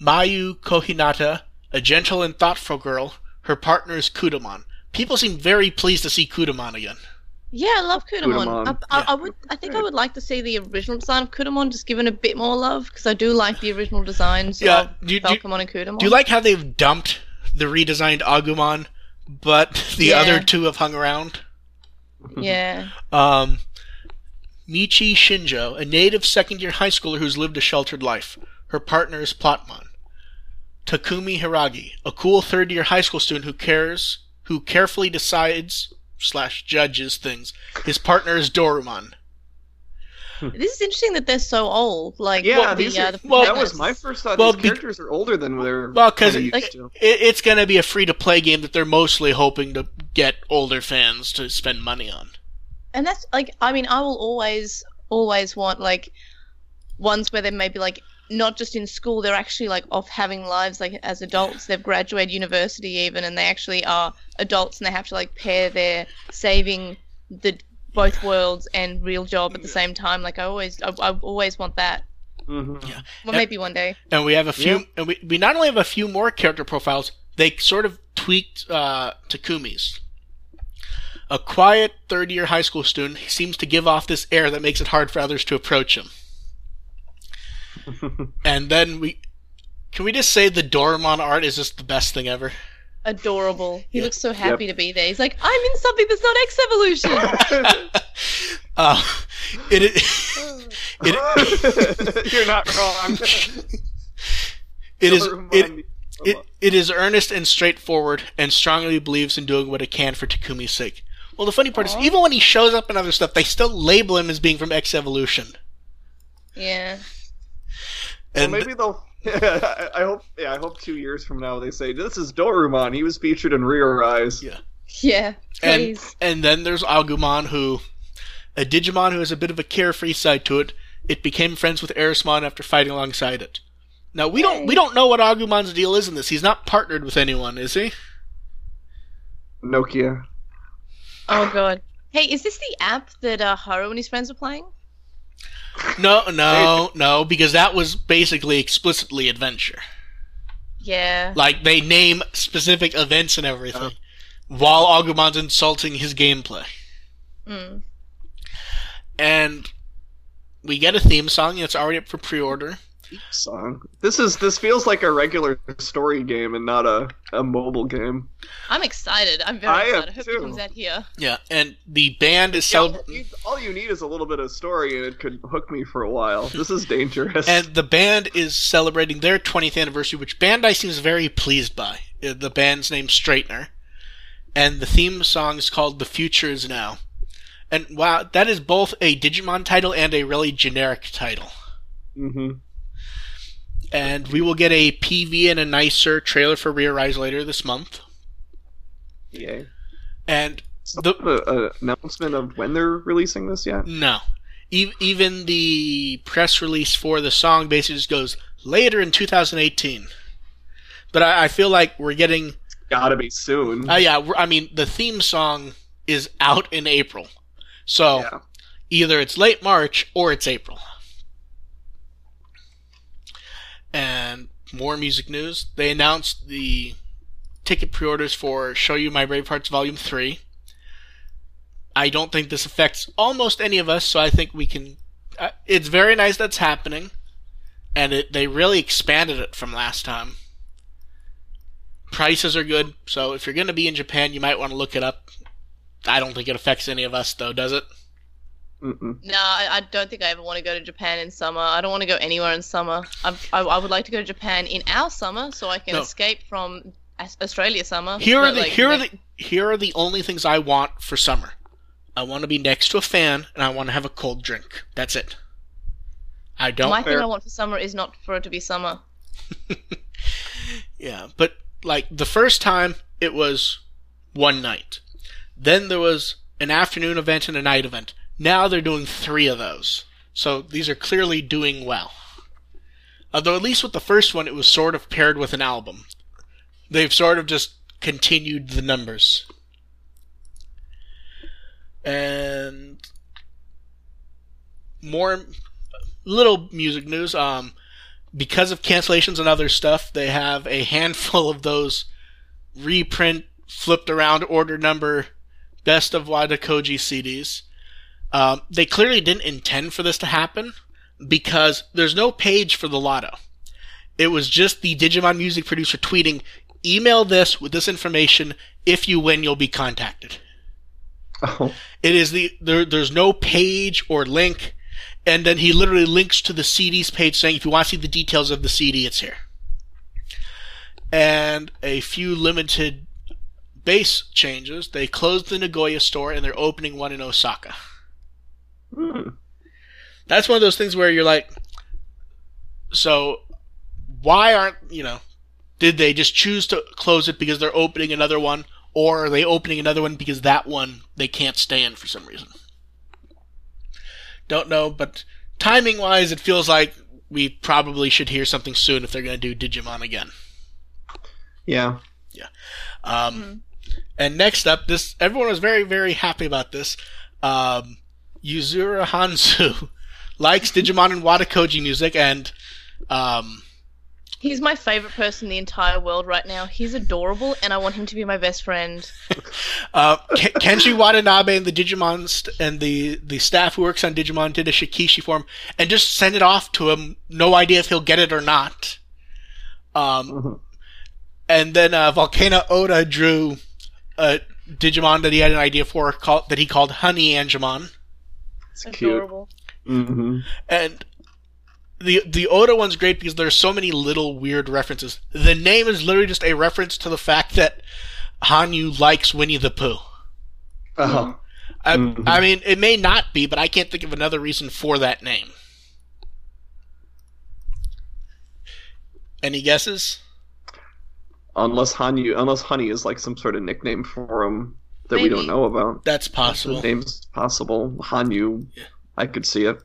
Mayu Kohinata, a gentle and thoughtful girl. Her partner is Kudamon. People seem very pleased to see Kudamon again. Yeah, I love Kudamon. Kudamon. I, I, Yeah. I would. I think I would like to see the original design of Kudamon just given a bit more love because I do like the original designs Yeah, of do you- Falcomon and Kudamon. Do you like how they've dumped the redesigned Agumon, but the Yeah. other two have hung around? Yeah. Um, Michi Shinjo, a native second year high schooler who's lived a sheltered life. Her partner is Plotmon. Takumi Hiragi, a cool third year high school student who cares, who carefully decides slash judges things. His partner is Dorumon. This is interesting that they're so old. Like, Yeah, what, these the, uh, the well, that was my first thought. Well, these be- characters are older than they're Well, 'cause kinda it- used. It, it's going to be a free to play game that they're mostly hoping to get older fans to spend money on. and that's like i mean i will always always want like ones where they're maybe like not just in school they're actually like off having lives like as adults they've graduated university even and they actually are adults and they have to like pair their saving the both worlds and real job at the same time like i always i, I always want that Mhm. well maybe one day And we have a few, Yeah. and we, we not only have a few more character profiles, they sort of tweaked uh, Takumi's. A quiet third year high school student, seems to give off this air that makes it hard for others to approach him. and then we. Can we just say the Dorumon art is just the best thing ever? adorable he Yeah. looks so happy to be there he's like i'm in something that's not x evolution Uh, it, is- it, You're not wrong. it is it. It, it is earnest and straightforward and strongly believes in doing what it can for Takumi's sake. Well, the funny part is, even when he shows up in other stuff, they still label him as being from X Evolution. yeah well, And maybe they'll. I I hope. Yeah, I hope two years from now they say this is Dorumon. He was featured in Rearise. Yeah. yeah and, please and then there's Agumon, who, a Digimon who has a bit of a carefree side to it. It became friends with Erismon after fighting alongside it. Now we don't we don't know what Agumon's deal is in this. He's not partnered with anyone, is he? Nokia. Oh god. Hey, is this the app that uh, Haru and his friends are playing? No, no, no, because that was basically explicitly adventure. Yeah. Like they name specific events and everything, while Agumon's insulting his gameplay. Mm. And we get a theme song that's already up for pre-order. Song. This is this feels like a regular story game and not a, a mobile game. I'm excited. I'm very I excited. I hope too. it comes out here. Yeah, and the band is Yeah, all, celebrating. you, all you need is a little bit of story and it could hook me for a while. This is dangerous. And the band is celebrating their 20th anniversary, which Bandai seems very pleased by. Uh, The band's name Straightener. And the theme song is called The Future Is Now. And wow, that is both a Digimon title and a really generic title. hmm And we will get a PV and a nicer trailer for Rearise later this month. Yay. And So, The- a, a announcement of when they're releasing this yet? no. E- even the press release for the song basically just goes later in 2018. But I, I feel like we're getting Gotta be soon. Uh, yeah, I mean, the theme song is out in April. So yeah. either it's late March or it's April. And more music news. They announced the ticket pre orders for Show You My Brave Hearts Volume 3. I don't think this affects almost any of us, so I think we can. Uh, it's very nice that's happening. And it, they really expanded it from last time. Prices are good, so if you're going to be in Japan, you might want to look it up. I don't think it affects any of us, though, does it? Mm-mm. No, I, I don't think I ever want to go to Japan in summer. I don't want to go anywhere in summer. I, I, I would like to go to Japan in our summer so I can No. escape from Australia summer. Here are the like, here are the here are the only things I want for summer. I want to be next to a fan and I want to have a cold drink. That's it. I don't. My thing I want for summer is not for it to be summer. Yeah, but like the first time it was one night. Then there was an afternoon event and a night event. Now they're doing three of those. So these are clearly doing well. Although at least with the first one it was sort of paired with an album. They've sort of just continued the numbers. And more little music news. Um, because of cancellations and other stuff, they have a handful of those reprint, flipped around order number, best of Wada Koji CDs. Um, they clearly didn't intend for this to happen because there's no page for the lotto. It was just the Digimon music producer tweeting, email this with this information. If you win, you'll be contacted. Oh, It is the there, there's no page or link, and then he literally links to the CD's page saying if you want to see the details of the CD, it's here. And a few limited base changes. They closed the Nagoya store and they're opening one in Osaka. Hmm. That's one of those things where you're like, so why aren't you know? Did they just choose to close it because they're opening another one, or are they opening another one because that one they can't stand for some reason? Don't know, but timing wise, it feels like we probably should hear something soon if they're going to do Digimon again. Yeah. Yeah. Um, And next up, this everyone was very very happy about this. Um, Yuzuru Hanyu likes Digimon and Wada Koji music, and um, He's my favorite person in the entire world right now. He's adorable, and I want him to be my best friend. uh, Ken- Kenji Watanabe and the Digimon st- and the the staff who works on Digimon did a Shikishi form and just send it off to him. No idea if he'll get it or not. Um, Mhm. and then uh, Volcano Oda drew a Digimon that he had an idea for called, that he called Honey Angemon. It's cute. Adorable. hmm And the the Oda one's great because there's so many little weird references. The name is literally just a reference to the fact that Hanyu likes Winnie the Pooh. Oh. I, Mhm. I mean, it may not be, but I can't think of another reason for that name. Any guesses? Unless Hanyu, unless Honey is like some sort of nickname for him that we don't know about. That's The possible. name's possible. Hanyu. Yeah. I could see it.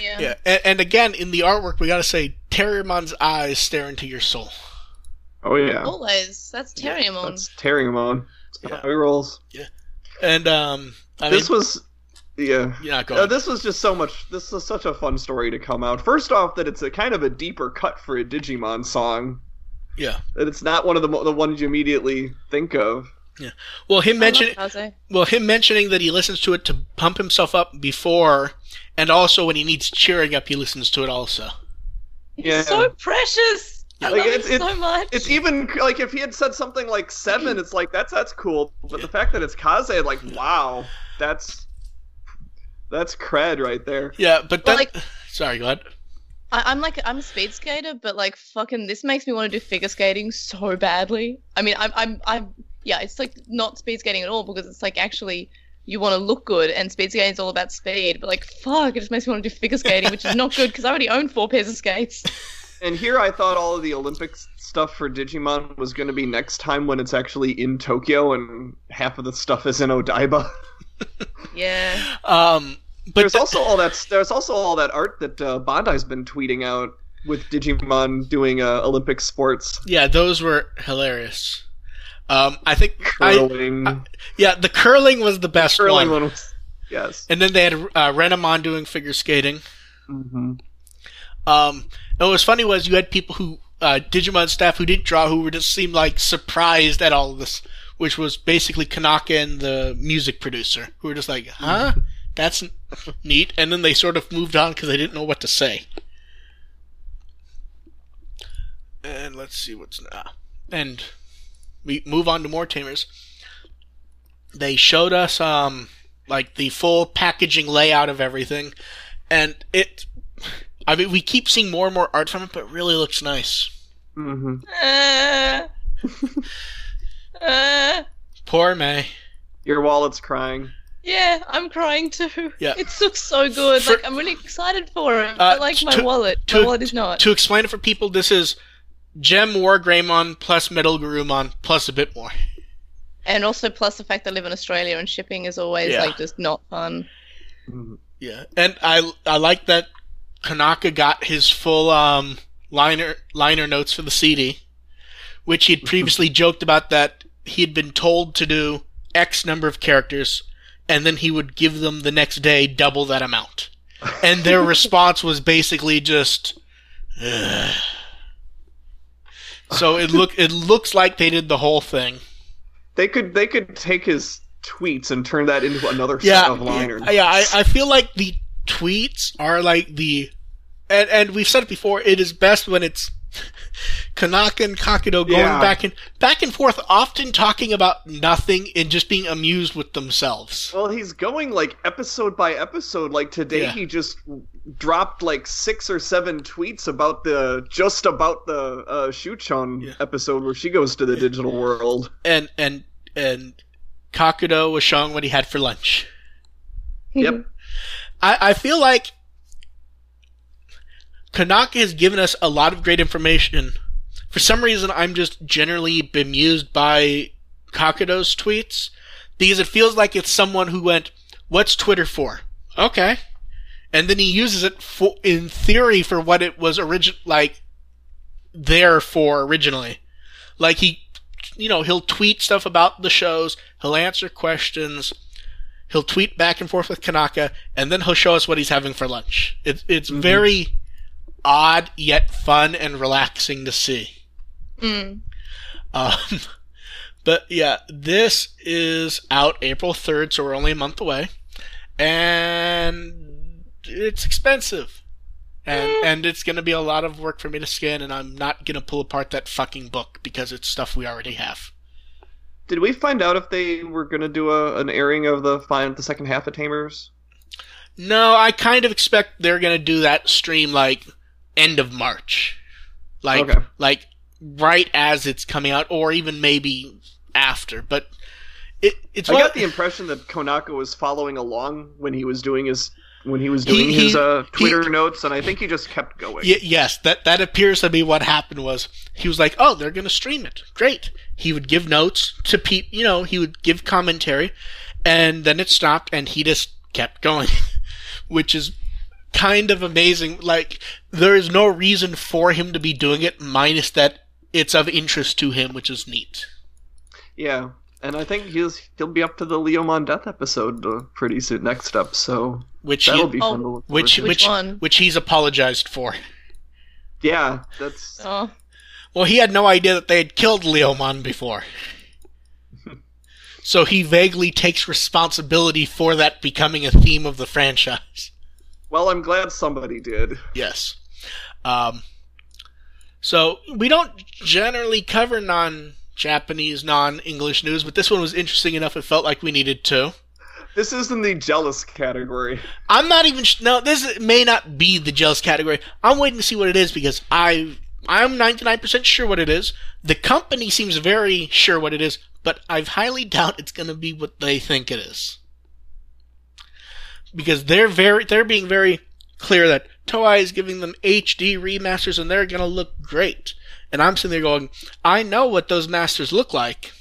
Yeah. Yeah, and, and again, in the artwork, we gotta say, Terriermon's eyes stare into your soul. Oh yeah. Always. That's Terriermon. That's Terriermon. That's Yeah. how he rolls. And um, I this mean, was yeah. you're not Uh, this was just so much. This is such a fun story to come out. First off, that it's a kind of a deeper cut for a Digimon song. yeah. That it's not one of the the ones you immediately think of. Well, him mentioning well, him mentioning that he listens to it to pump himself up before, and also when he needs cheering up, he listens to it also. He's Yeah. so precious. I Like, love it's- him it's- so much. It's even like if he had said something like seven, it's like that's that's cool. But the fact that it's Kaze, like wow, that's that's cred right there. Yeah, but Well, like- sorry, go ahead. I, I'm like I'm a speed skater, but like fucking this makes me want to do figure skating so badly. I mean, I'm I'm I'm yeah, it's like not speed skating at all because it's like actually you want to look good, and speed skating is all about speed. But like fuck, it just makes me want to do figure skating, which is not good because I already own four pairs of skates. And here I thought all of the Olympics stuff for Digimon was going to be next time when it's actually in Tokyo and half of the stuff is in Odaiba. Yeah, Um, but there's th- also all that there's also all that art that uh, Bandai's been tweeting out with Digimon doing uh, Olympic sports. yeah, those were hilarious. Um, I think Curling. I- yeah, the curling was the best curling one. one was yes. And then they had uh, Renamon doing figure skating. hmm Um, and what was funny was you had people who uh, Digimon staff who didn't draw who were just seemed like surprised at all of this, which was basically Konaka and the music producer who were just like, "Huh, that's neat," and then they sort of moved on because they didn't know what to say. And let's see what's now. And we move on to more tamers. They showed us um like the full packaging layout of everything, and it I mean, we keep seeing more and more art from it, but it really looks nice. hmm uh, uh, Poor May. Your wallet's crying. Yeah, I'm crying too. Yeah. It looks so good. For- like I'm really excited for it. Uh, but like my to- wallet, to- my wallet is not. To explain it for people, this is Gem War Greymon plus Metal Garurumon plus a bit more. and also plus the fact that I live in Australia and shipping is always Yeah. like just not fun. Yeah, and I I like that Konaka got his full um liner liner notes for the CD, which he'd previously joked about that he had been told to do X number of characters, and then he would give them the next day double that amount, and their response was basically just. "Ugh." So it look it looks like they did the whole thing. They could they could take his tweets and turn that into another set of liners. Yeah, I, I feel like the tweets are like the, and and we've said it before. It is best when it's Konaka and Kakudo going Yeah. back and back and forth, often talking about nothing and just being amused with themselves. Well, he's going like episode by episode. Like today, Yeah. he just dropped like six or seven tweets about the just about the uh, Shuichon Yeah. episode where she goes to the digital world. And and and Kakudo was showing what he had for lunch. Yep. I, I feel like Konaka has given us a lot of great information. For some reason, I'm just generally bemused by Kakudo's tweets because it feels like it's someone who went, "What's Twitter for?" Okay, and then he uses it for, in theory, for what it was origin like there for originally. Like he, you know, he'll tweet stuff about the shows, he'll answer questions, he'll tweet back and forth with Konaka, and then he'll show us what he's having for lunch. It's it's very odd yet fun and relaxing to see. Mm. Um, but yeah, this is out April third, so we're only a month away, and it's expensive. And, mm. and it's going to be a lot of work for me to scan, and I'm not going to pull apart that fucking book because it's stuff we already have. Did we find out if they were going to do a, an airing of the final, the second half of Tamers? No, I kind of expect they're gonna do that stream like end of March, like Okay. like right as it's coming out, or even maybe after. But it it's I one- got the impression that Konaka was following along when he was doing his when he was He- doing his he- uh, Twitter he- notes, and I think he just kept going. Y- yes, that that appears to be what happened. Was he was like, oh, they're gonna stream it, great. He would give notes to peep, you know, he would give commentary, and then it stopped, and he just kept going, which is kind of amazing. Like there is no reason for him to be doing it, minus that it's of interest to him, which is neat. Yeah, and I think he's he'll be up to the Leomon death episode uh, pretty soon next up, so Which that'll he, be Oh, to look which to. which one? which he's apologized for. yeah, that's Oh, Well, he had no idea that they had killed Leomon before. so he vaguely takes responsibility for that becoming a theme of the franchise. well. I'm glad somebody did. Yes. Um, so we don't generally cover non Japanese, non English news, but this one was interesting enough it felt like we needed to. This is in the jealous category. I'm not even no. This may not be the jealous category. I'm waiting to see what it is because I I'm 99% sure what it is. The company seems very sure what it is, but I highly doubt it's going to be what they think it is. Because they're very they're being very clear that Toei is giving them HD remasters and they're going to look great. And I'm sitting there going, I know what those masters look like.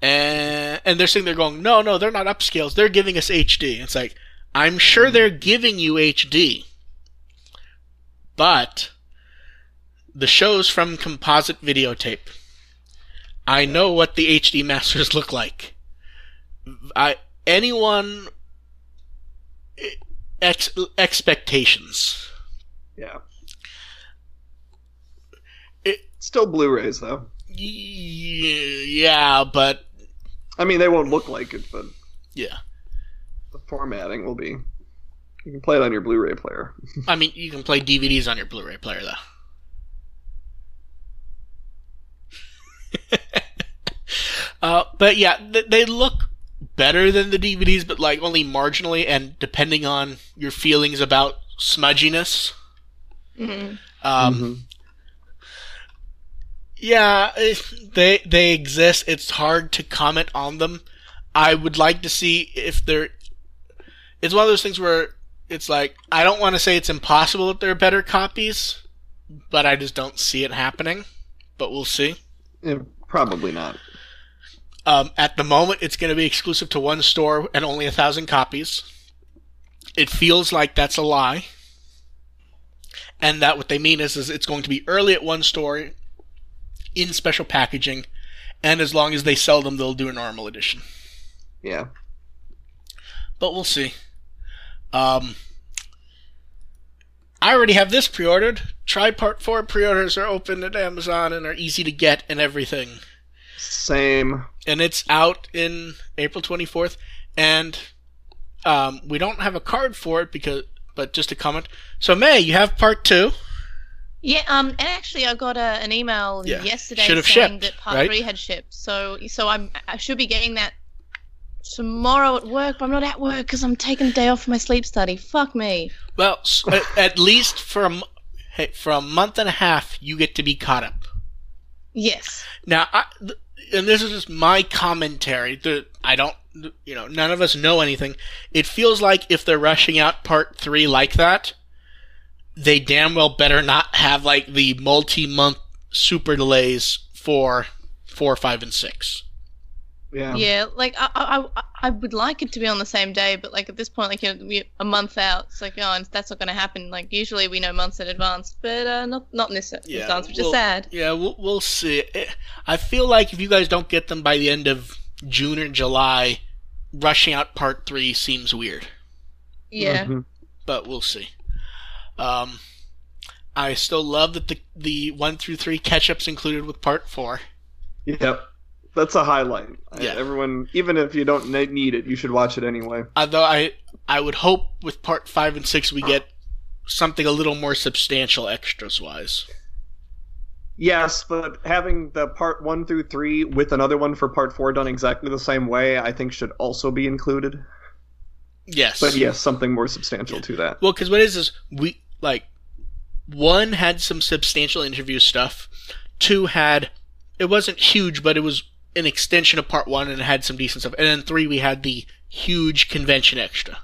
And and they're sitting there going, no, no, they're not upscales. They're giving us HD. It's like, I'm sure they're giving you HD, but the show's from composite videotape. I know what the HD masters look like. I anyone eh, ex, expectations. Yeah, It, still Blu-rays though. yeah, but I mean, they won't look like it, but yeah. the formatting will be. You can play it on your Blu-ray player. I mean, you can play DVDs on your Blu-ray player though. uh, but yeah, th- they look better than the DVDs, but like only marginally, and depending on your feelings about smudginess. mhm. Um, Mhm. Yeah, they they exist. It's hard to comment on them. I would like to see if they're it's one of those things where it's like I don't want to say it's impossible that there are better copies, but I just don't see it happening. But we'll see. Eh, probably not. Um, at the moment, it's going to be exclusive to one store and only a thousand copies. It feels like that's a lie, and that what they mean is, is it's going to be early at one store, in special packaging, and as long as they sell them, they'll do a normal edition. Yeah. But we'll see. Um, I already have this pre-ordered. Tri Part Four pre-orders are open at Amazon and are easy to get and everything Same. and it's out in April 24th. And um, we don't have a card for it because, but just a comment. So May, you have part two. Yeah, um, and actually, I got a, an email Yeah. yesterday saying shipped, that part right? three had shipped. So, so I'm I should be getting that tomorrow at work, but I'm not at work because I'm taking the day off for my sleep study. Fuck me. Well, at, least for a, hey, for a month and a half, you get to be caught up. Yes. Now, I, and this is just my commentary. The, I don't, you know, none of us know anything. It feels like if they're rushing out part three like that, they damn well better not have like the multi-month super delays for four, five, and six. Yeah. Yeah, like I, I, I- I would like it to be on the same day, but like at this point, like you know, a month out, it's like oh, and that's not going to happen. Like usually we know months in advance, but uh, not not in this circumstance, which well- is sad. Yeah, we'll, we'll see. Eh, I feel like if you guys don't get them by the end of June or July, rushing out part three seems weird. Yeah. Mhm. but we'll see. Um, I still love that the the one through three catch ups included with part four. Yep. That's a highlight. Yeah. everyone, even if you don't need it, you should watch it anyway. Although I I would hope with part five and six we get something a little more substantial extras wise. Yes, but having the part one through three with another one for part four done exactly the same way, I think should also be included. Yes, But yes, something more substantial to that. Well, because what is it is is we like one had some substantial interview stuff. Two had it wasn't huge, but it was an extension of part one and it had some decent stuff. And then three we had the huge convention extra.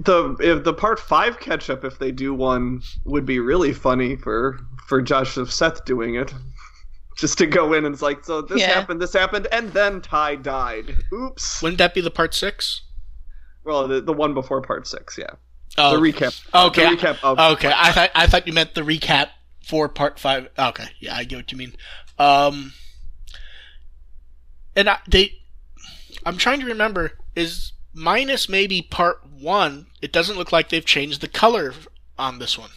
The if the part five catch up, if they do one, would be really funny for for Josh of Seth doing it. Just to go in and it's like, so this Yeah. happened, this happened, and then Tai died. Oops. Wouldn't that be the part six? Well, the, the one before part six, yeah. Oh, The recap. okay. The recap of Okay, I thought I thought you meant the recap for part five. Okay, yeah, I get what you mean. Um, and I, they, I'm trying to remember is minus maybe part one. It doesn't look like they've changed the color on this one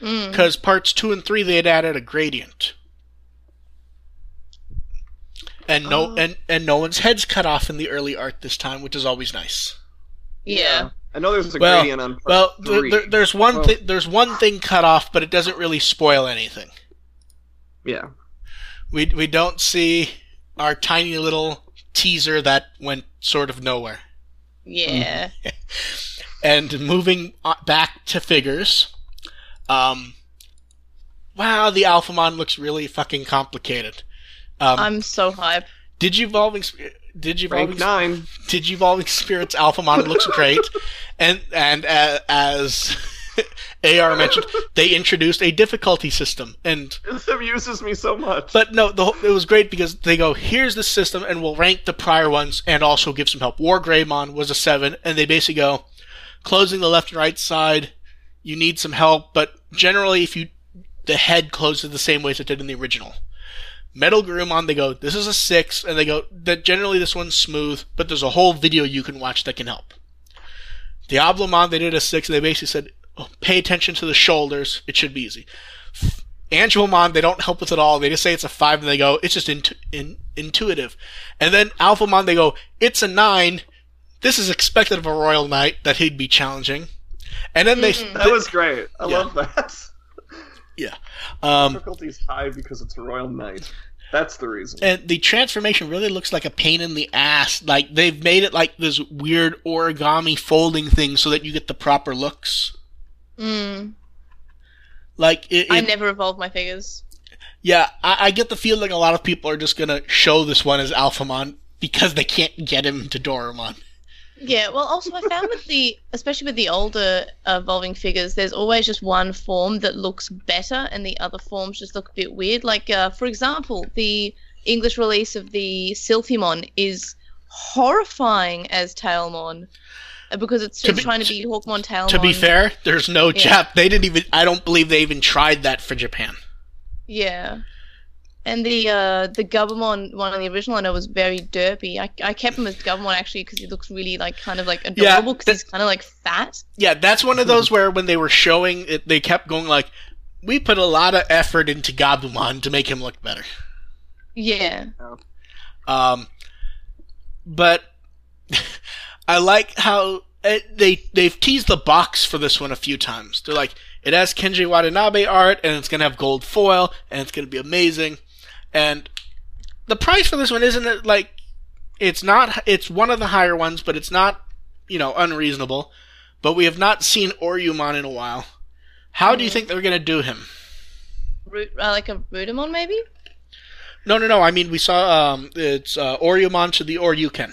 Mm. because parts two and three they had added a gradient. And no, Oh. and, and no one's heads cut off in the early art this time, which is always nice. Yeah. I know there's a Well- gradient on part Well, th- three. there, there's one Oh. thing. There's one thing cut off, but it doesn't really spoil anything. yeah. We we don't see our tiny little teaser that went sort of nowhere. Yeah. And moving back to figures, um, wow, the Alphamon looks really fucking complicated. Um, I'm so hype. Digivolving, Sp- Digivolving, Rank nine. Digivolving Spirits Alpha Alphamon looks great, and and uh, as AR mentioned, they introduced a difficulty system, and This amuses me so much. But no, the, whole- it was great because they go, here's the system, and we'll rank the prior ones and also give some help. War Greymon was a 7, and they basically go, closing the left and right side, you need some help, but generally, if you, the head closes the same way as it did in the original. Metal Garurumon, they go, this is a 6, and they go, that generally this one's smooth, but there's a whole video you can watch that can help. Diablomon, they did a 6, and they basically said, oh, pay attention to the shoulders, it should be easy. Angelmon, they don't help with it all. They just say it's a five, and they go, it's just intu- in- intuitive. And then Alphamon, they go, it's a nine. This is expected of a Royal Knight that he'd be challenging. And then they, Mhm. That was great. I Yeah. love that. Yeah, um, is high because it's a Royal Knight. That's the reason. and the transformation really looks like a pain in the ass. Like they've made it like this weird origami folding thing so that you get the proper looks. Mm. Like it, I never evolved my figures. yeah, I, I get the feeling a lot of people are just gonna show this one as Alphamon because they can't get him to Dorumon. Yeah, well, also I found with the, especially with the older evolving figures, there's always just one form that looks better, and the other forms just look a bit weird. Like, uh, for example, the English release of the Silphymon is horrifying as Tailmon uh, because it's, To be- trying to be Hawkmon Tailmon. To be fair, there's no Yeah. Jap. They didn't even. I don't believe they even tried that for Japan. Yeah. And the uh, the Gabumon one in the original I know was very derpy. I, I kept him as Gabumon actually because he looks really like kind of like Yeah, adorable because that- he's kind of like fat. Yeah, that's one of those where when they were showing it, they kept going like, "We put a lot of effort into Gabumon to make him look better." Yeah. Um, but I like how it, they they've teased the box for this one a few times. They're like, it has Kenji Watanabe art, and it's gonna have gold foil, and it's gonna be amazing. And the price for this one isn't it like it's not it's one of the higher ones, but it's not you know unreasonable. But we have not seen Ouryumon in a while. How do you Mhm. think they're gonna do him? Root, uh, like a Ryudamon maybe? No, no, no. I mean, we saw um, it's uh, Ouryumon to the Ouryuken.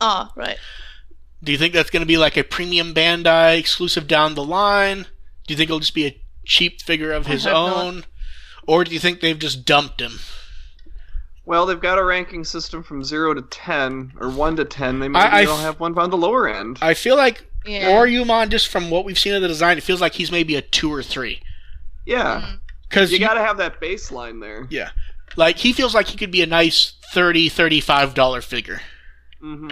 Ah, right. Do you think that's going to be like a premium Bandai exclusive down the line? Do you think it'll just be a cheap figure of his own? not. Own? Or do you think they've just dumped him? Well, they've got a ranking system from zero to ten or one to ten. They maybe I- I will f- have one on the lower end. I feel like Yeah. Ouryumon, just from what we've seen of the design, it feels like he's maybe a two or three. yeah, Mm. Because you got to have that baseline there. yeah, like he feels like he could be a nice 30 35 dollar figure. Mm-hmm.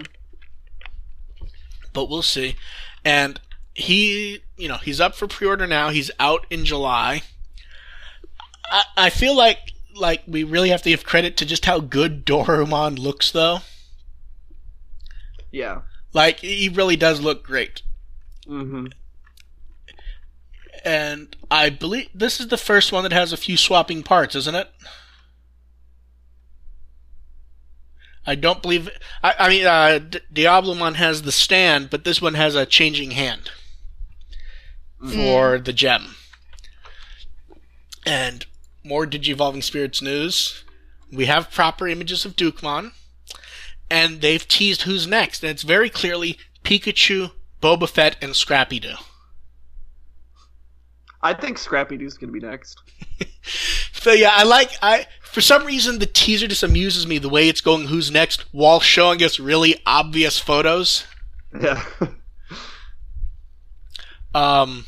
but we'll see. And he, you know, he's up for pre-order now. He's out in July. I, I feel like like we really have to give credit to just how good Dorumon looks, though. Yeah. Like he really does look great. hmm And I believe this is the first one that has a few swapping parts, isn't it? I don't believe. I, I mean, uh, D- Diablomon has the stand, but this one has a changing hand for the gem. And more Digivolving Spirits news. We have proper images of Dukemon, and they've teased who's next, and it's very clearly Pikachu, Boba Fett, and Scrappy Doo. I think Scrappy Doo's gonna be next. So yeah, I like I for some reason the teaser just amuses me the way it's going who's next while showing us really obvious photos. Yeah. Um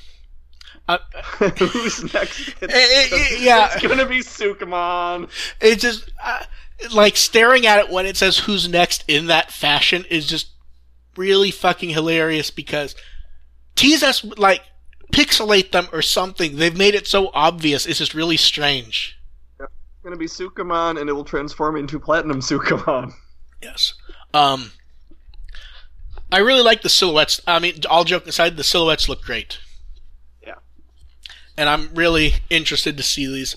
uh, Who's next? It's, yeah. it's gonna be Sukamon. it just uh, like staring at it when it says who's next in that fashion is just really fucking hilarious because tease us like pixelate them or something. They've made it so obvious. It's just really strange. It's gonna be Sukamon, and it will transform into Platinum Sukamon. Yes. Um, I really like the silhouettes. I mean, all joking aside, the silhouettes look great. And I'm really interested to see these.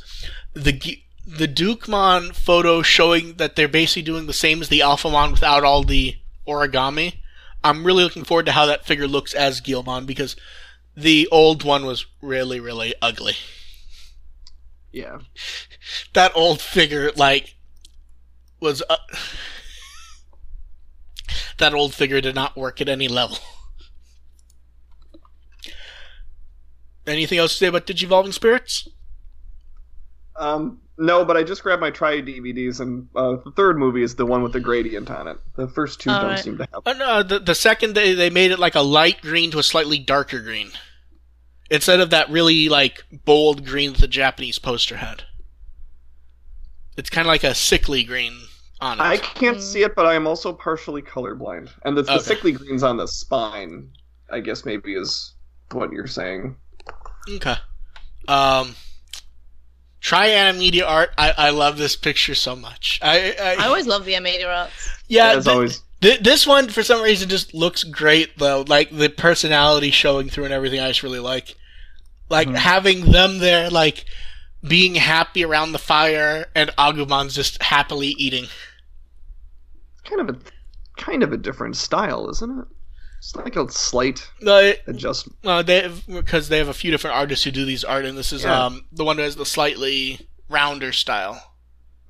The the Dukemon photo showing that they're basically doing the same as the Alphamon without all the origami. I'm really looking forward to how that figure looks as Guilmon because the old one was really, really ugly. Yeah. that old figure like was uh, that old figure did not work at any level. Anything else to say about Digivolving Spirits? Um, no, but I just grabbed my Tri DVDs, and uh, the third movie is the one with the gradient on it. The first two All don't right. seem to have. Oh, no, the, the second they, they made it like a light green to a slightly darker green. Instead of that really like bold green that the Japanese poster had. It's kind of like a sickly green on it. I can't Mm. see it, but I am also partially colorblind, and the, the Okay. sickly greens on the spine, I guess maybe is what you're saying. Okay. Um, Tri Animedia art. I, I love this picture so much. I I, I always love the Animedia arts. yeah. As thi- always. thi- this one for some reason just looks great though. Like the personality showing through and everything. I just really like. Like Mhm. having them there, like being happy around the fire, and Agumon's just happily eating. kind of a kind of a different style, isn't it? It's like a slight it- adjustment. Uh, they because they have a few different artists who do these art, and this is Yeah. um the one who has the slightly rounder style.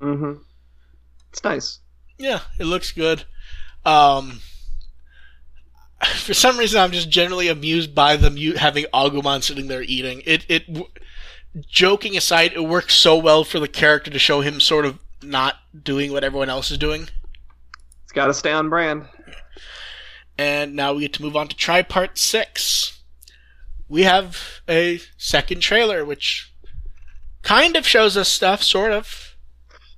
Mm-hmm. It's nice. Yeah, it looks good. Um, for some reason, I'm just generally amused by them u- having Agumon sitting there eating. It, it, w- joking aside, it works so well for the character to show him sort of not doing what everyone else is doing. It's got to stay on brand. And now we get to move on to Tri Part 6. We have a second trailer, which kind of shows us stuff, sort of.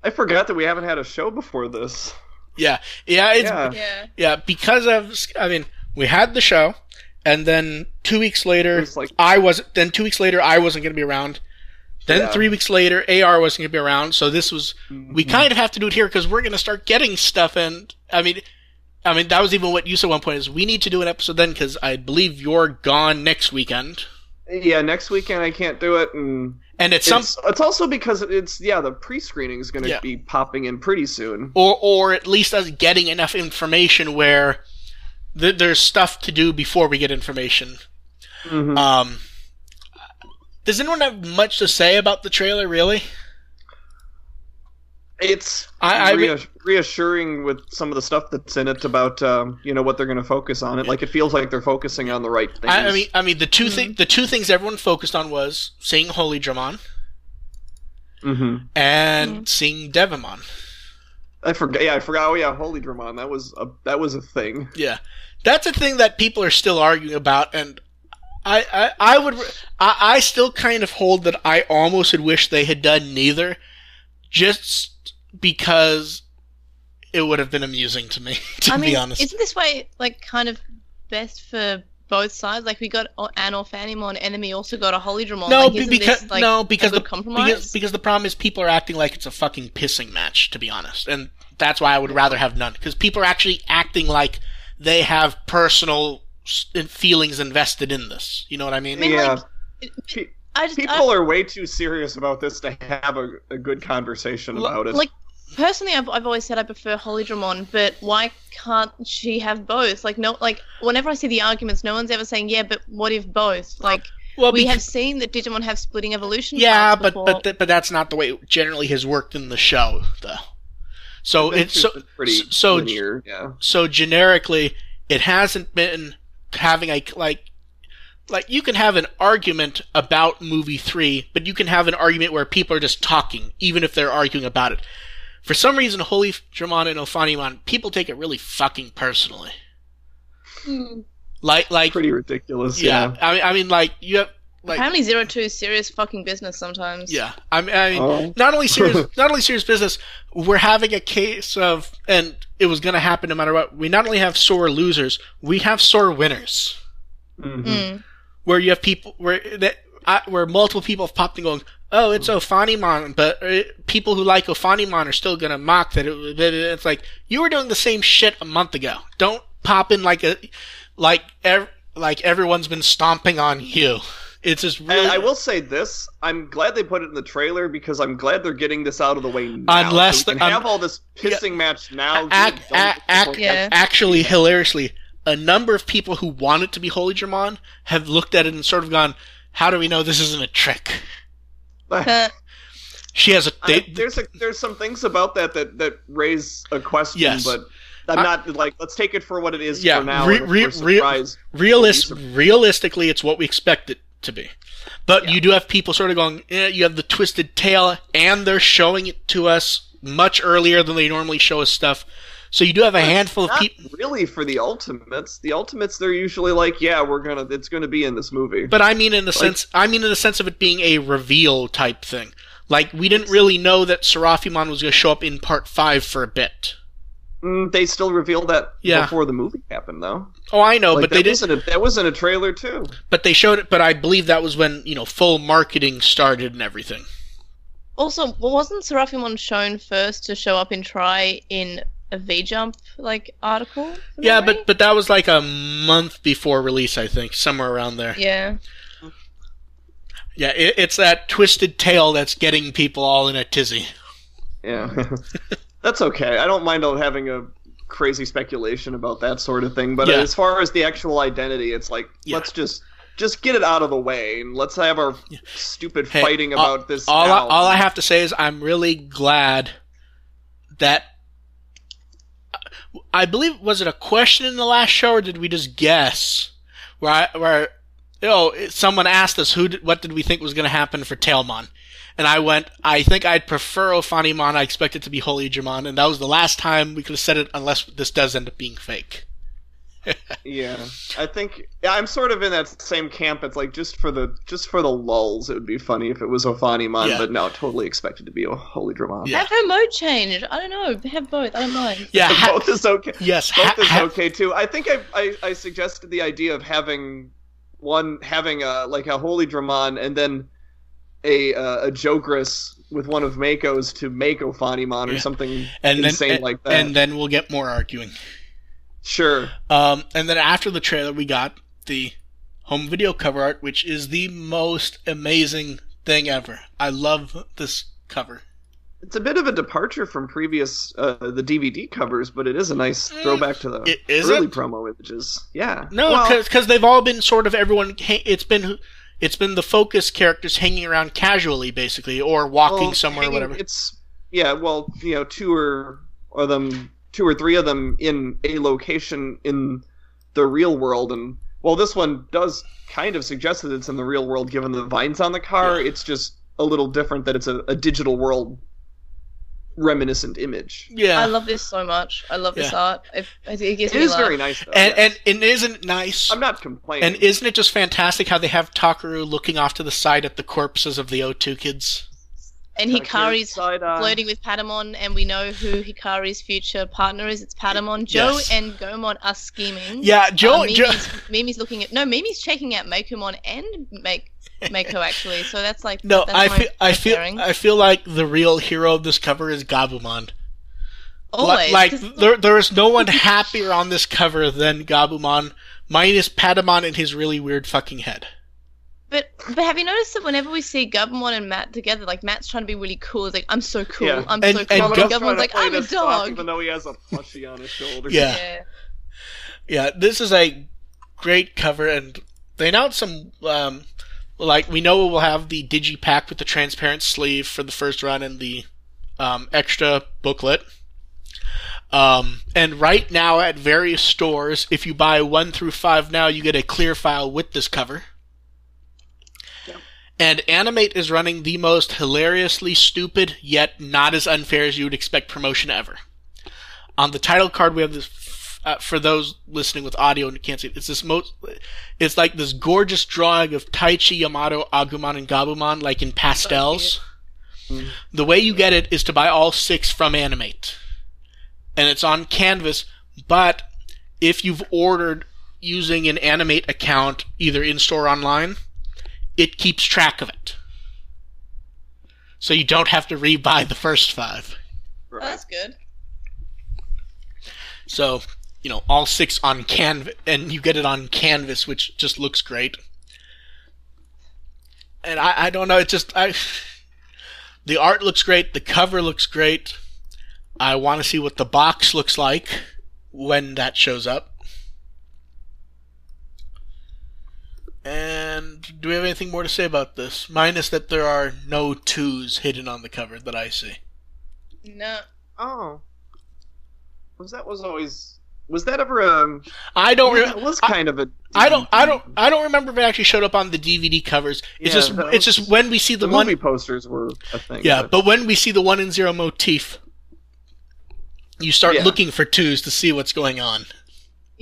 I forgot that we haven't had a show before this. Yeah, yeah, it's, Yeah. Yeah. Yeah, because of I mean, we had the show, and then two weeks later, was like- I was then two weeks later I wasn't going to be around. Then Yeah. three weeks later, AR wasn't going to be around. So this was we Mm-hmm. kind of have to do it here because we're going to start getting stuff. And I mean, I mean that was even what you said at one point is we need to do an episode then because I believe you're gone next weekend, Yeah, next weekend I can't do it, and and it's some it's, it's also because it's yeah the pre-screening is going to Yeah. be popping in pretty soon. or or at least us getting enough information where th- there's stuff to do before we get information. Mhm. Um, does anyone have much to say about the trailer? Really? It's I- I mean- reassuring with some of the stuff that's in it about um, you know what they're going to focus on. It like it feels like they're focusing on the right things. I, I mean, I mean, the two thing, the two things everyone focused on was seeing Holydramon hmm and seeing Devamon. I forgot. Yeah, I forgot. Oh yeah, Holydramon. That was a that was a thing. Yeah, that's a thing that people are still arguing about, and I, I, I would, I, I still kind of hold that I almost would wish they had done neither, just because it would have been amusing to me, to I mean, be honest. isn't this way like kind of best for both sides? Like we got o- an Ophanimon, enemy also got a Holydramon. No, like, because this, like, no, because the compromise. because, because the problem is people are acting like it's a fucking pissing match. To be honest, and that's why I would rather have none. Because people are actually acting like they have personal feelings invested in this. You know what I mean? I mean, yeah, like, Pe- I just I, people are way too serious about this to have a, a good conversation L- about it. like personally I've, I've always said i prefer Holydramon but why can't she have both like no like whenever i see the arguments no one's ever saying yeah but what if both like well, we beca- have seen that digimon have splitting evolution yeah, paths but but th- but that's not the way it generally has worked in the show, though. So It's it's so pretty so linear. Yeah. so generically it hasn't been having a like like you can have an argument about movie 3 but you can have an argument where people are just talking even if they're arguing about it for some reason Holydramon and Ophanimon people take it really fucking personally Hmm. like like Pretty ridiculous. yeah, Yeah. I mean I mean like you have like apparently zero two is serious fucking business sometimes yeah I mean, I mean Oh. not only serious not only serious business we're having a case of and it was going to happen no matter what we not only have sore losers we have sore winners Mhm. Mm. where you have people where that I, where multiple people have popped in going, oh, it's Ophanimon, but uh, people who like Ophanimon are still gonna mock that. It, it's like you were doing the same shit a month ago. Don't pop in like a like ev- like everyone's been stomping on you. It's just really And I will say this: I'm glad they put it in the trailer because I'm glad they're getting this out of the way now. Unless so we the- can um, have all this pissing match now. ac- get it done ac- ac- Yeah. actually hilariously. A number of people who wanted to be Holydramon have looked at it and sort of gone, "How do we know this isn't a trick?" Uh, She has a. They, I- there's a, there's some things about that that that raise a question, Yes. but I'm I- not like let's take it for what it is Yeah, for now. re- re- re- surprised- Realist, realistically, it's what we expect it to be. But Yeah. you do have people sort of going, eh, you have the twisted tail, and they're showing it to us much earlier than they normally show us stuff. So you do have a handful of people. really for the ultimates. The ultimates, they're usually like, yeah, we're gonna, it's gonna be in this movie. But I mean, in the sense, I mean, in the sense of it being a reveal type thing. Like we didn't really know that Seraphimon was going to show up in part five for a bit. Mm, they still revealed that Yeah. before the movie happened, though. Oh, I know, like, but they did. wasn't a, that wasn't a trailer too. But they showed it. But I believe that was when you know full marketing started and everything. also, well, wasn't Seraphimon shown first to show up in Tri in a V Jump like article? Yeah, memory? but but that was like a month before release, I think, somewhere around there. yeah, Yeah, it, it's that twisted tail that's getting people all in a tizzy. Yeah, that's okay. I don't mind having a crazy speculation about that sort of thing. But Yeah. as far as the actual identity, it's like Yeah. let's just just get it out of the way and let's have our stupid Hey, fighting all- about this. All I, all I have to say is I'm really glad that I believe was it a question in the last show or did we just guess? Where I, where you know, someone asked us who did, what did we think was going to happen for Tailmon, and I went, I think I'd prefer Ophanimon. I expect it to be Holydramon, and that was the last time we could have said it unless this does end up being fake. Yeah, I think I'm sort of in that same camp. It's like just for the just for the lulls, it would be funny if it was Ophanimon, Yeah. but no, totally expected to be a Holydramon. Yeah. Have her mode changed. I don't know. Have both. I don't mind. Yeah, ha- both is okay. yes, Both ha- is ha- okay too. I think I, I I suggested the idea of having one having a like a Holydramon and then a uh, a Jogress with one of Mako's to make Ophanimon or Yeah. something and then insane and, like that. and then we'll get more arguing. Sure. Um, and then after the trailer, we got the home video cover art, which is the most amazing thing ever. I love this cover. It's a bit of a departure from previous uh, the DVD covers, but it is a nice Mm, throwback to the it- early it? promo images. Yeah. No, Well, because they've all been sort of everyone. It's been it's been the focus characters hanging around casually, basically, or walking well, somewhere, hanging- whatever. It's yeah. Well, you know, two or or them, two or three of them in a location in the real world, and well, this one does kind of suggest that it's in the real world, given the vines on the car. Yeah. It's just a little different that it's a, a digital world reminiscent image. Yeah, I love this so much. I love this art. It, it gives It me is life. very nice, though. and, yes. and and isn't it nice? I'm not complaining. And isn't it just fantastic how they have Takeru looking off to the side at the corpses of the O2 kids? And Hikari's flirting with Patamon, and we know who Hikari's future partner is. It's Patamon. Joe Yes. and Gomamon are scheming. Yeah, Joe. Uh, Mimi's, Mimi's looking at no. Mimi's checking out Makomon and make Mako actually. So that's like no, That's I feel I feel. I feel like the real hero of this cover is Gabumon. Always like there, there is no one happier on this cover than Gabumon, minus Patamon and his really weird fucking head. But but have you noticed that whenever we see Gabumon and Matt together, like Matt's trying to be really cool. It's like I'm so cool. Yeah. I'm And- so cool. Gab- And Gabumon's Gabumon's like I'm a dog. even though he has a plushie on his shoulder. Yeah. Yeah. Yeah, this is a great cover, and they announced some. Um, like we know we'll have the digipack with the transparent sleeve for the first run and the um, extra booklet. Um, and right now at various stores, if you buy one through five now, you get a clear file with this cover. And Animate is running the most hilariously stupid yet not as unfair as you would expect promotion ever. On the title card, we have this. Uh, for those listening with audio and can't see it, it's this most. It's like this gorgeous drawing of Taichi, Yamato, Agumon, and Gabumon, like in pastels. Mm. The way you get it is to buy all six from Animate, and it's on canvas. But if you've ordered using an Animate account, either in store or online, it keeps track of it. So you don't have to rebuy the first five. Oh, that's good. So, you know, all six on canvas, and you get it on canvas, which just looks great. And I, I don't know, it just, I, the art looks great, the cover looks great. I want to see what the box looks like when that shows up. And do we have anything more to say about this? Minus that there are no twos hidden on the cover that I see. No. Oh. Was that was always was that ever um I don't. yeah, Re- that was I- kind of a I don't, I don't, I don't remember if it actually showed up on the DVD covers. It's Yeah, just, that it's just when we see the, the one, movie posters were a thing. yeah. But when we see the one in zero motif, you start Yeah. looking for twos to see what's going on.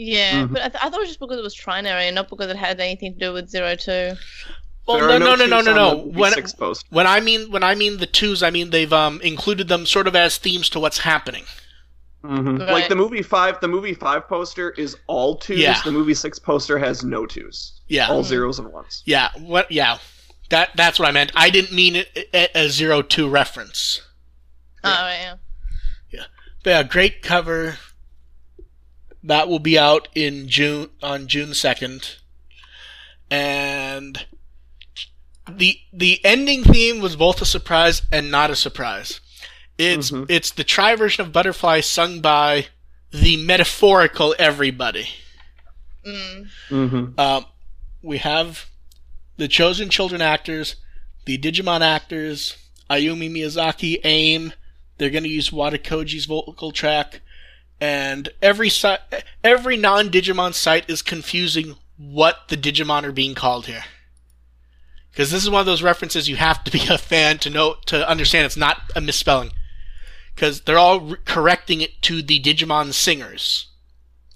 Yeah, Mhm. but I, th- I thought it was just because it was trinary and not because it had anything to do with zero two. Well, There no, no, no, no, no, no. When, when I mean, when I mean the twos, I mean they've um included them sort of as themes to what's happening. Mhm. Right. Like the movie five, the movie five poster is all twos. Yeah. The movie six poster has no twos, Yeah, all zeros and ones. yeah. What? Yeah. That that's what I meant. I didn't mean it a, a zero two reference. Oh yeah, yeah. But yeah, great cover. That will be out in June on June second, and the the ending theme was both a surprise and not a surprise. It's Mhm. it's the Tri version of Butterfly sung by the metaphorical everybody. Mm. Mm-hmm. Um, we have the chosen children actors, the Digimon actors, Ayumi Miyazaki, AIM. They're going to use Wada Koji's vocal track, and every si- every non-Digimon site is confusing what the Digimon are being called here. Because this is one of those references you have to be a fan to know to understand it's not a misspelling. Because they're all re- correcting it to the Digimon singers,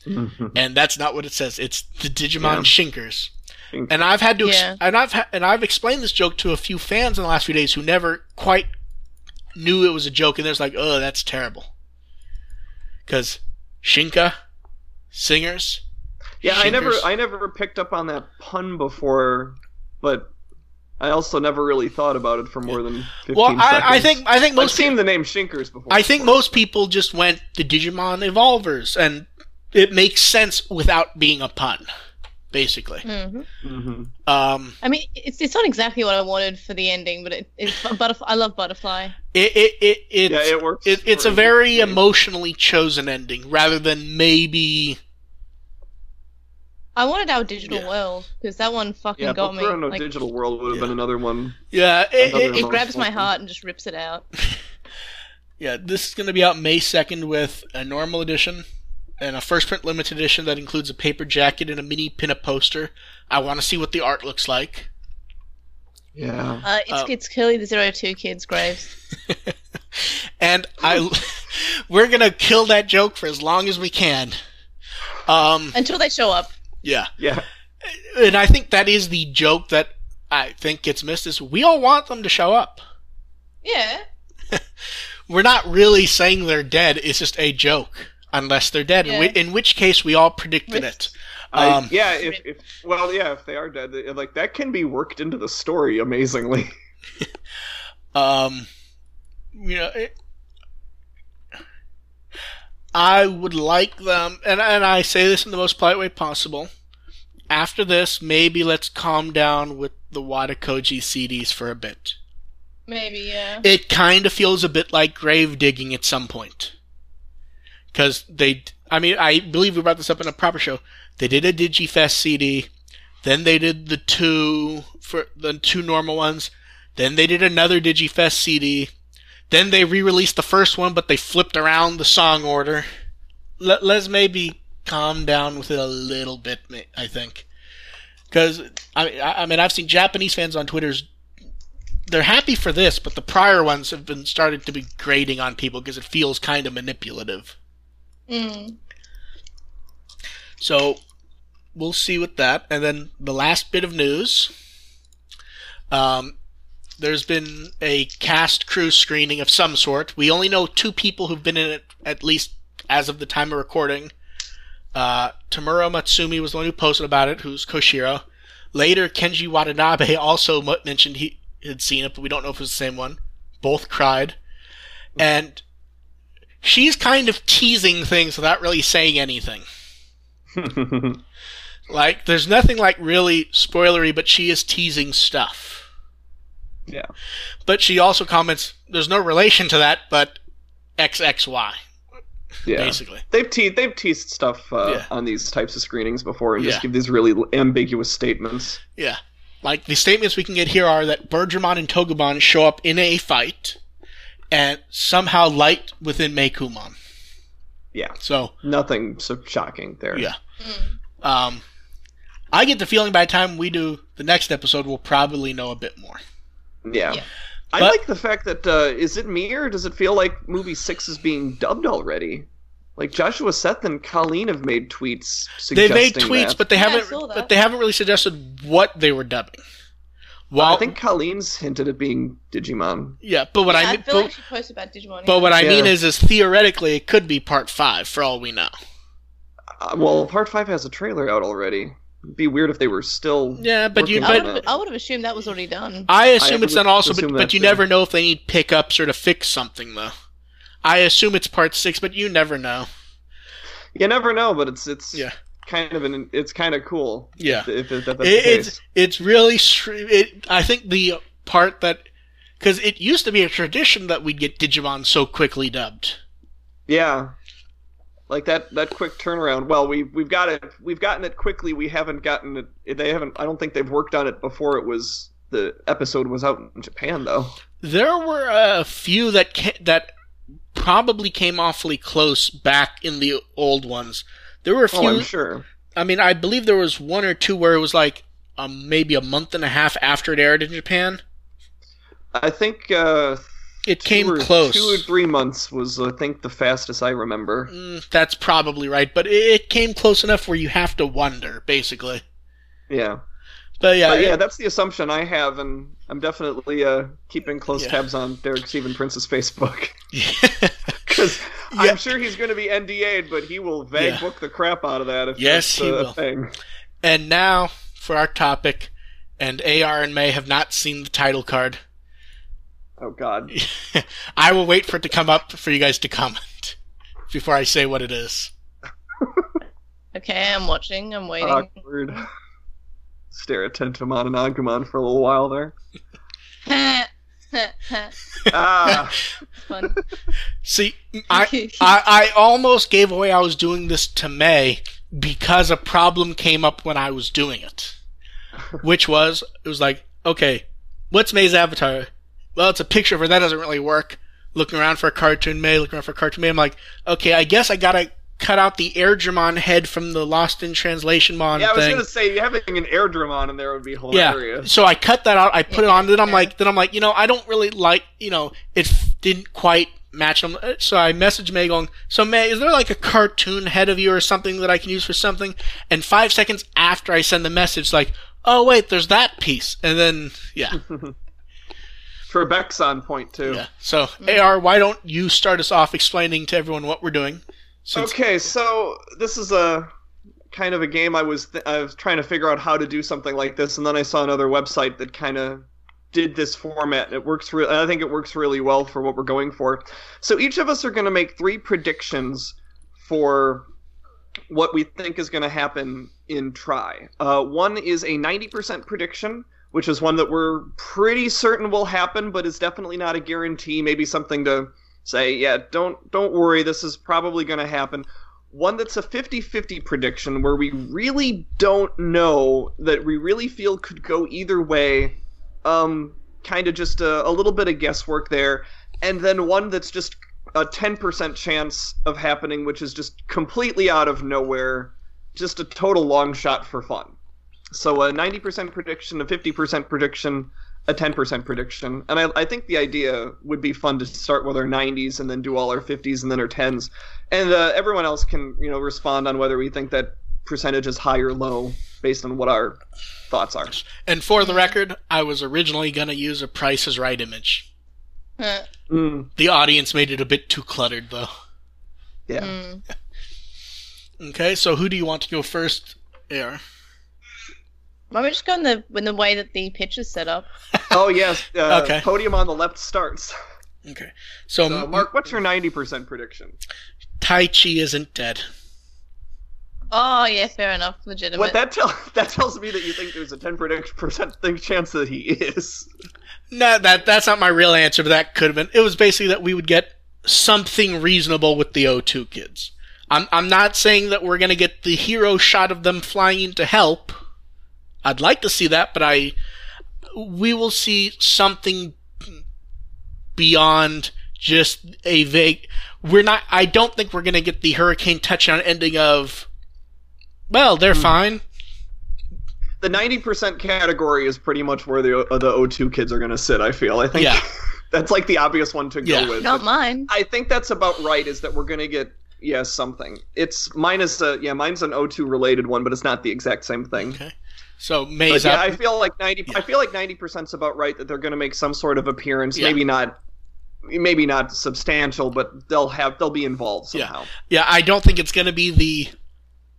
mm-hmm. and that's not what it says. It's the Digimon Yeah. shinkers. And I've had to, ex- Yeah. and I've ha- and I've explained this joke to a few fans in the last few days who never quite knew it was a joke, and they're just like, "Oh, that's terrible." Because Shinka, singers, Yeah, I never I never picked up on that pun before, but I also never really thought about it for more than 15 well, seconds. I, I think I think I've most seen the name Shinkers before. I think most people just went the Digimon Evolvers, and it makes sense without being a pun, basically. hmm hmm Um, I mean, it's it's not exactly what I wanted for the ending, but it, it's butterfly. I love butterfly. it it it it's, Yeah, it works. it, it's a for- very emotionally chosen ending, rather than maybe I wanted our digital Yeah. world because that one fucking Yeah, got but me. no Like, Digital World would have been another one. yeah it, Another it, it it- grabs my heart and just rips it out. yeah. This is going to be out May second with a normal edition and a first print limited edition that includes a paper jacket and a mini pinup poster. I want to see what the art looks like. Yeah. Uh, it's Uh, it's clearly the zero two kids' graves. and I, we're gonna kill that joke for as long as we can. Um, Until they show up. yeah, Yeah. and I think that is the joke that I think gets missed. Is we all want them to show up. Yeah. We're not really saying they're dead. It's just a joke, unless they're dead. In, Yeah. whi- in which case, we all predicted Rift. it. I, Um, yeah, if, if well, yeah, if they are dead, like that can be worked into the story amazingly. Um, you know, it, I would like them, and and I say this in the most polite way possible. After this, maybe let's calm down with the Wada Koji CDs for a bit. Maybe. Yeah. It kind of feels a bit like grave digging at some point, because they. I mean, I believe we brought this up in a proper show. They did a DigiFest CD, then they did the two for the two normal ones. Then they did another DigiFest CD. Then they re-released the first one, but they flipped around the song order. Let, let's maybe calm down with it a little bit. I think, because I, I I mean I've seen Japanese fans on Twitter's. They're happy for this, but the prior ones have been started to be grating on people because it feels kind of manipulative. Mm. So we'll see with that. And then the last bit of news. Um, there's been a cast crew screening of some sort. We only know two people who've been in it at least as of the time of recording. Uh, Tamura Mutsumi was the one who posted about it, who's Koshiro. Later, Kenji Watanabe also mentioned he had seen it, but we don't know if it was the same one. Both cried. And she's kind of teasing things without really saying anything. Like, there's nothing like really spoilery, but she is teasing stuff. yeah. But she also comments, there's no relation to that, but XXY, Yeah. basically. They've teased they've teased stuff uh, Yeah. on these types of screenings before and Yeah. just give these really ambiguous statements. Yeah. Like, the statements we can get here are that Bergermon and Togobon show up in a fight, and somehow light within Meicoomon. Yeah. So, Nothing so shocking there. yeah. Mm. Um, I get the feeling by the time we do the next episode, we'll probably know a bit more. Yeah. Yeah. I But- like the fact that uh, is it me or does it feel like movie six is being dubbed already? Like Joshua Seth and Colleen have made tweets They've made tweets, that. but they Yeah, haven't. saw. But they haven't really suggested what they were dubbing. Well, I think Colleen's hinted at being Digimon. yeah, but what Yeah, I I mean, feel but, like she posted about Digimon. but what I Yeah. mean is, is theoretically it could be part five for all we know. Uh, well, Part Five has a trailer out already. It'd be weird if they were still. Yeah, but you, I but would. I would have assumed that was already done. I assume I it's done also, but, but you too. never know if they need pickups or to fix something though. I assume it's part six, but you never know. You never know, but it's it's Yeah. Kind of an it's kind of cool. Yeah. If, if, that's It, it's it's really it, I think the part that because it used to be a tradition that we'd get Digimon so quickly dubbed. Yeah. Like that that quick turnaround. Well, we we've got it. We've gotten it quickly. We haven't gotten it. They haven't. I don't think they've worked on it before it was the episode was out in Japan though. There were a few that ca- that probably came awfully close back in the old ones. There were a few. Oh, I'm sure. I mean, I believe there was one or two where it was like um, maybe a month and a half after it aired in Japan. I think uh, It came two or, close. Two or three months was, I think, the fastest I remember. Mm, that's probably right, but it, it came close enough where you have to wonder, basically. Yeah. But yeah, But yeah, it- that's the assumption I have, and I'm definitely uh, keeping close Yeah. tabs on Derek Stephen Prince's Facebook. Because. I'm sure he's going to be NDA'd, but he will vague Yeah. book the crap out of that if Yes, that's he will. thing. and now for our topic, and AR and May have not seen the title card. Oh, God. I will wait for it to come up for you guys to comment before I say what it is. Okay, I'm watching. I'm waiting. Awkward. Stare at Tentomon and Agumon for a little while there. Ah, Fun. See, I, I I almost gave away I was doing this to May because a problem came up when I was doing it, which was it was like okay, what's May's avatar? Well, it's a picture of her. That doesn't really work. Looking around for a cartoon May, looking around for a cartoon May. I'm like, okay, I guess I gotta cut out the Airdramon head from the Lost in Translation Mon yeah, I was thing. going to say, having an Airdramon in there would be hilarious. Yeah. So I cut that out. I put it on. Then I'm like, then I'm like, you know, I don't really like, you know, it f- didn't quite match them. Uh, So I messaged May going, so May, is there like a cartoon head of you or something that I can use for something? And five seconds after I send the message, like, oh wait, there's that piece. And then, yeah, Trebek's on point, too. yeah. So AR, why don't you start us off explaining to everyone what we're doing? Since, Okay, so this is a kind of a game I was th- I was trying to figure out how to do something like this, and then I saw another website that kind of did this format. It works. Re- I think it works really well for what we're going for. So each of us are going to make three predictions for what we think is going to happen in Tri. Uh, one is a 90% prediction, which is one that we're pretty certain will happen, but is definitely not a guarantee. Maybe something to say, yeah, don't don't worry, this is probably going to happen. One that's a 50-50 prediction where we really don't know that we really feel could go either way. Um, kind of just a, a little bit of guesswork there, and then one that's just a 10% chance of happening, which is just completely out of nowhere, just a total long shot for fun. So a 90% prediction, a 50% prediction, a 10% prediction. And I, I think the idea would be fun to start with our 90s and then do all our 50s and then our 10s. And uh, everyone else can, you know, respond on whether we think that percentage is high or low based on what our thoughts are. and for the record, I was originally going to use a Price is Right image. Mm, The audience made it a bit too cluttered, though. yeah. mm. Okay, so who do you want to go first? Air? Why don't we just go in the in the way that the pitch is set up? Oh, yes. Uh, Okay. Podium on the left starts. Okay, so, So, Mark, what's your 90% prediction? Taichi isn't dead. Oh yeah, fair enough, legitimate. What that tell that tells me that you think there's a 10% chance that he is. No, that that's not my real answer, but that could have been. It was basically that we would get something reasonable with the O2 kids. I'm I'm not saying that we're gonna get the hero shot of them flying in to help. I'd like to see that, but I we will see something beyond just a vague. We're not. I don't think we're gonna get the hurricane touchdown ending of. Well, they're fine. The 90% category is pretty much where the uh, the O2 kids are going to sit, I feel. I think Yeah. that's like the obvious one to go Yeah. with. Not mine. I think that's about right is that we're going to get yeah, something. It's mine is a yeah, mine's an O2 related one, but it's not the exact same thing. Okay. So But May's yeah, up. I feel like 90 Yeah. I feel like 90% is about right that they're going to make some sort of appearance, Yeah. maybe not maybe not substantial, but they'll have they'll be involved Yeah. somehow. Yeah, I don't think it's going to be the.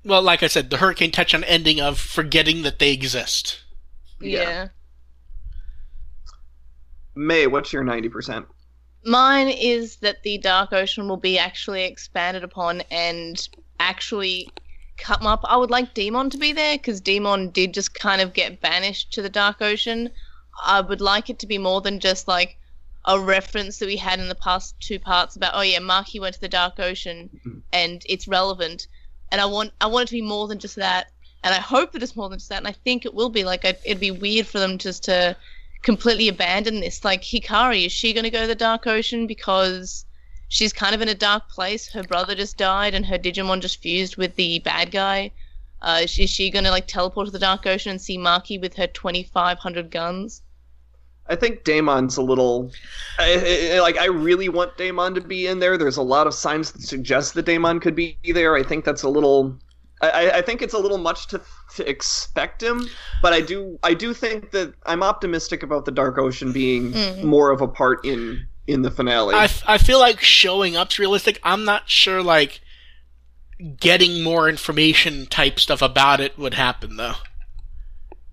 Well, like I said, the hurricane touch on ending of forgetting that they exist. Yeah. Yeah. May, what's your 90%? Mine is that the Dark Ocean will be actually expanded upon and actually come up. I would like Demon to be there because Demon did just kind of get banished to the Dark Ocean. I would like it to be more than just like a reference that we had in the past two parts about oh yeah, Maki went to the Dark Ocean hmm. and it's relevant. And I want I want it to be more than just that. And I hope that it's more than just that. And I think it will be. Like I'd, it'd be weird for them just to completely abandon this. Like Hikari, is she going to go to the Dark Ocean because she's kind of in a dark place. Her brother just died, and her Digimon just fused with the bad guy. Uh, is is she gonna like teleport to the Dark Ocean and see Maki with her twenty five hundred guns? I think Damon's a little I, I- like I really want Damon to be in there. There's a lot of signs that suggest that Damon could be there. I think that's a little. I, I think it's a little much to, to expect him, but I do I do think that I'm optimistic about the Dark Ocean being Mm. more of a part in in the finale. I feel like showing up's realistic. I'm not sure like getting more information type stuff about it would happen though.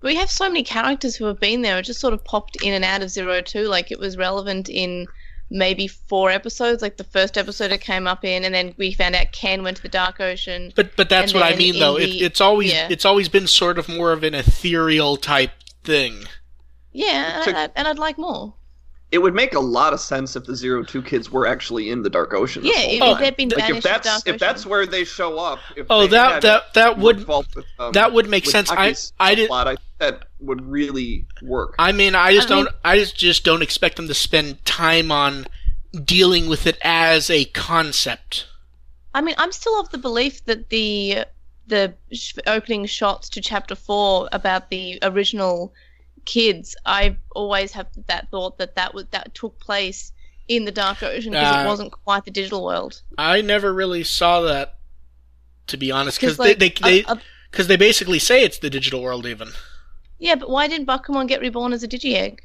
We have so many characters who have been there. It just sort of popped in and out of Zero Two. Like it was relevant in maybe four episodes. Like the first episode it came up in, and then we found out Ken went to the Dark Ocean. But but that's what I mean though. the- it, it's always yeah. it's always been sort of more of an ethereal type thing. Yeah, and, I'd, and I'd like more. It would make a lot of sense if the Zero Two kids were actually in the Dark Ocean. Yeah, if, Oh, if they'd been like banished if that's Dark if that's where they show up. If Oh, they that that that would involved with, um, that would make with sense. I Aki's I did. plot, I that would really work. I mean, I just I don't. I just just don't expect them to spend time on dealing with it as a concept. I mean, I'm still of the belief that the the sh- opening shots to chapter four about the original kids. I always have that thought that that was that took place in the Dark Ocean because Uh, it wasn't quite the digital world. I never really saw that, to be honest, because like, they they because they basically say it's the digital world even. yeah, but why didn't Bakumon get reborn as a Digi-Egg?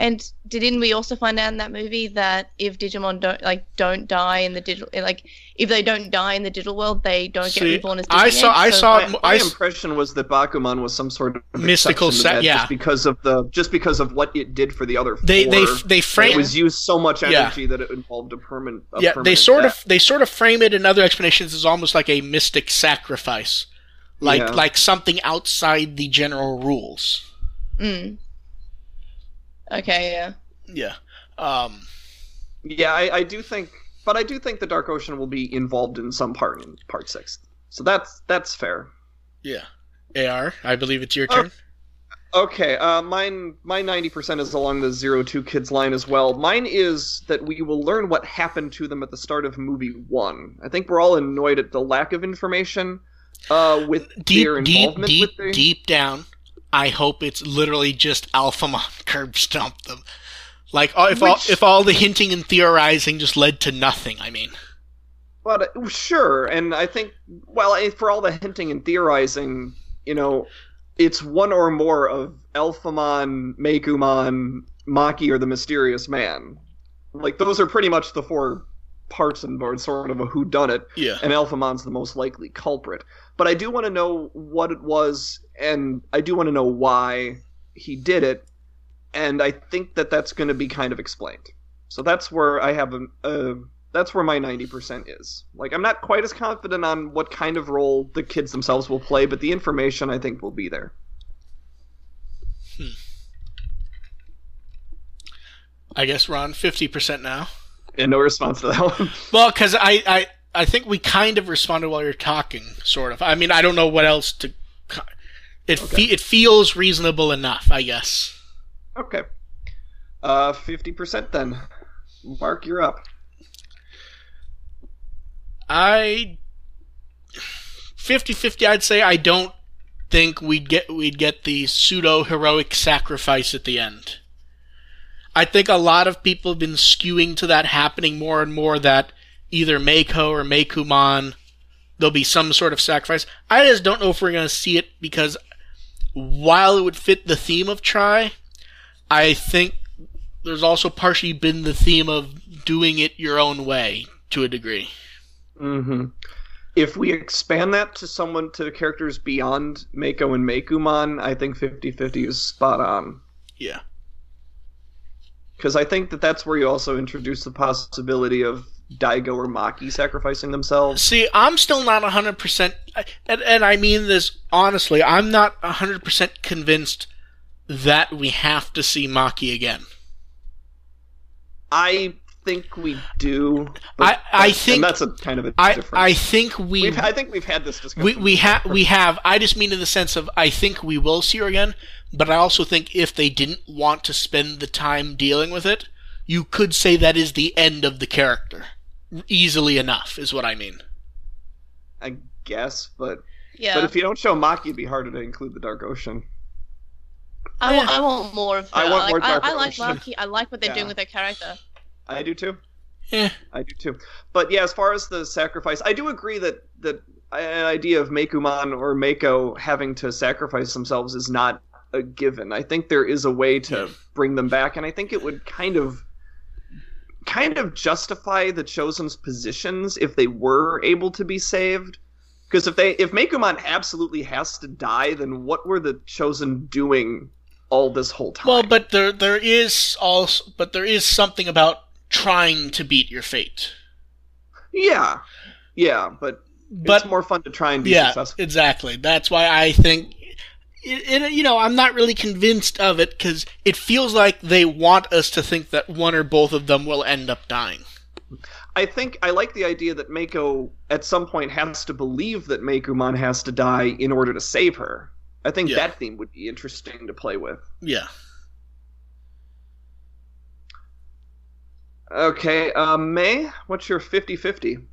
And didn't we also find out in that movie that if Digimon don't like don't die in the digital like if they don't die in the digital world, they don't get reborn as Digi-Egg? I saw- I so- saw- my, my s- impression was that Bakumon was some sort of Mystical exception set- yeah. just because of the just because of what it did for the other They four. they they It frame was used so much Yeah. energy that it involved a permanent. A yeah they sort death. of they sort of frame it in other explanations as almost like a mystic sacrifice, like Yeah. like something outside the general rules. Mm. Okay, yeah. Yeah. Um. Yeah, I, I do think, but I do think the Dark Ocean will be involved in some part in Part Six. So that's that's fair. Yeah. Ar, I believe it's your Oh. turn. Okay, uh, mine my ninety percent is along the zero two kids line as well. Mine is that we will learn what happened to them at the start of movie one. I think we're all annoyed at the lack of information uh, with Deep, their deep, involvement deep, with the. deep down, I hope it's literally just Alphamon curb stomp them. Like uh, if all if all the hinting and theorizing just led to nothing. I mean, But uh, sure, and I think well, eh, for all the hinting and theorizing, you know, it's one or more of Alphamon, Megumon, Maki, or the Mysterious Man. Like those are pretty much the four parts and board sort of a who done it, yeah. and Alphamon's the most likely culprit. But I do want to know what it was, and I do want to know why he did it, and I think that that's going to be kind of explained. So that's where I have a. a that's where my 90% is. Like, I'm not quite as confident on what kind of role the kids themselves will play, but the information I think will be there. Hmm. I guess we're on fifty percent now. And no response to that one. Well, because I, I I think we kind of responded while you're talking, sort of. I mean, I don't know what else to. It Okay. fe- it feels reasonable enough, I guess. okay. Uh, 50% then. Mark, you're up. I 50-50 I'd say I don't think we'd get we'd get the pseudo heroic sacrifice at the end. I think a lot of people have been skewing to that happening more and more that either Mako or Meicoomon there'll be some sort of sacrifice. I just don't know if we're going to see it because while it would fit the theme of Tri, I think there's also partially been the theme of doing it your own way to a degree. hmm If we expand that to someone to characters beyond Mako and Meicoomon, I think 50-50 is spot on. Yeah. Because I think that that's where you also introduce the possibility of Daigo or Maki sacrificing themselves. See, I'm still not 100%, and, and I mean this honestly, I'm not 100% convinced that we have to see Maki again. I think we do. I- I think- and that's a kind of a I, different. I think we, we've, I think we've had this discussion. we, we, ha- we have, I just mean in the sense of I think we will see her again, but I also think if they didn't want to spend the time dealing with it, you could say that is the end of the character. Easily enough, is what I mean. I guess, but Yeah. but if you don't show Maki, it'd be harder to include the Dark Ocean. I, want, I want more of her. I want like, more I, Dark I like Ocean. Maki. I like what they're Yeah. doing with their character. I do too. Yeah. I do too. But yeah, as far as the sacrifice, I do agree that that an idea of Meicoomon or Mako having to sacrifice themselves is not a given. I think there is a way to bring them back, and I think it would kind of kind of justify the chosen's positions if they were able to be saved. Because if they if Meicoomon absolutely has to die, then what were the chosen doing all this whole time? Well, but there there is also but there is something about trying to beat your fate. yeah, yeah, but, But it's more fun to try and be yeah, successful. exactly. That's why I think it, it, you know, I'm not really convinced of it cuz it feels like they want us to think that one or both of them will end up dying. I think I like the idea that Mako at some point has to believe that Meicoomon has to die in order to save her. I think Yeah. that theme would be interesting to play with. Yeah. Okay, uh, May, what's your 50-50?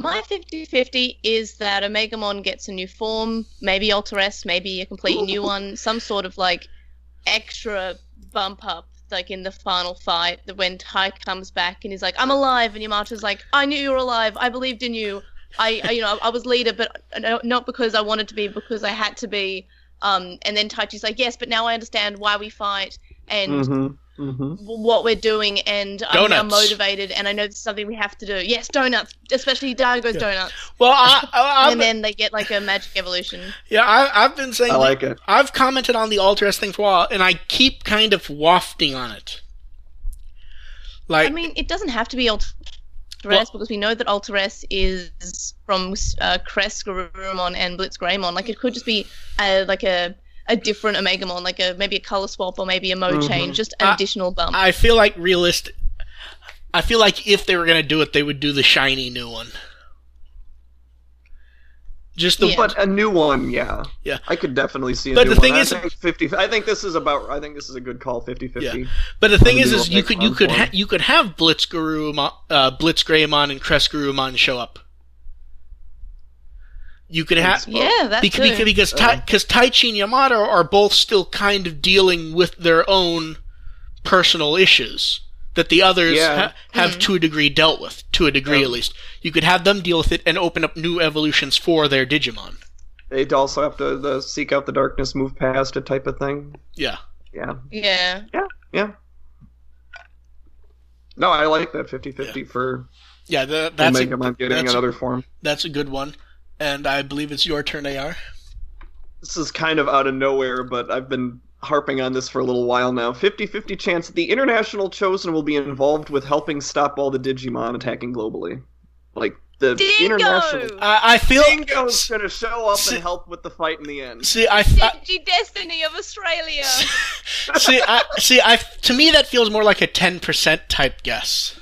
My 50-50 is that Omegamon gets a new form, maybe Alter S, maybe a completely new one, some sort of like extra bump up, like in the final fight, that when Tai comes back and he's like, "I'm alive," and Yamato's like, "I knew you were alive. I believed in you. I, I you know, I was leader, but not because I wanted to be, because I had to be." Um, and then Taichi's like, "Yes, but now I understand why we fight." And Mm-hmm. Mm-hmm. what we're doing, and I'm now motivated, and I know this is something we have to do. Yes, donuts, especially Daigo's donuts. Well, I, I and then they get like a magic evolution. yeah, I, I've been saying I like it. I've commented on the Alter S thing for a while, and I keep kind of wafting on it. Like, I mean, it doesn't have to be Alter Well- because we know that Alter S is from uh, Crest, Garurumon, and Blitz Greymon. Like, it could just be uh, like a a different Omegamon, like a maybe a color swap or maybe a mode Mhm. change, just an I- additional bump. I feel like realistic. I feel like if they were gonna do it, they would do the shiny new one. Just the Yeah. But a new one, yeah. Yeah. I could definitely see a But new the thing one. is- I think 50 I think this is about I think this is a good call 50-50. But the thing is, is you could you could ha- you could have Blitz Garurumon, uh, Blitz Greymon and Crest Garurumon show up. You could have yeah, that because too. because because, Tai, uh-huh. because Taichi and Yamato are both still kind of dealing with their own personal issues that the others Yeah. ha- have mm-hmm. to a degree dealt with to a degree Yeah. at least. You could have them deal with it and open up new evolutions for their Digimon. They'd also have to the seek out the darkness, move past it type of thing. Yeah. Yeah. yeah, Yeah. Yeah. No, I like that 50-50 for Yeah, the, that's a, Omega getting that's- another form. that's a good one. And I believe it's your turn, AR. This is kind of out of nowhere, but I've been harping on this for a little while now. 50-50 chance that the International Chosen will be involved with helping stop all the Digimon attacking globally. Like the international I, I feel Dingo's gonna show up See- and help with the fight in the end. see I, I Digi Destiny of Australia. see I see I to me that feels more like a 10% type guess.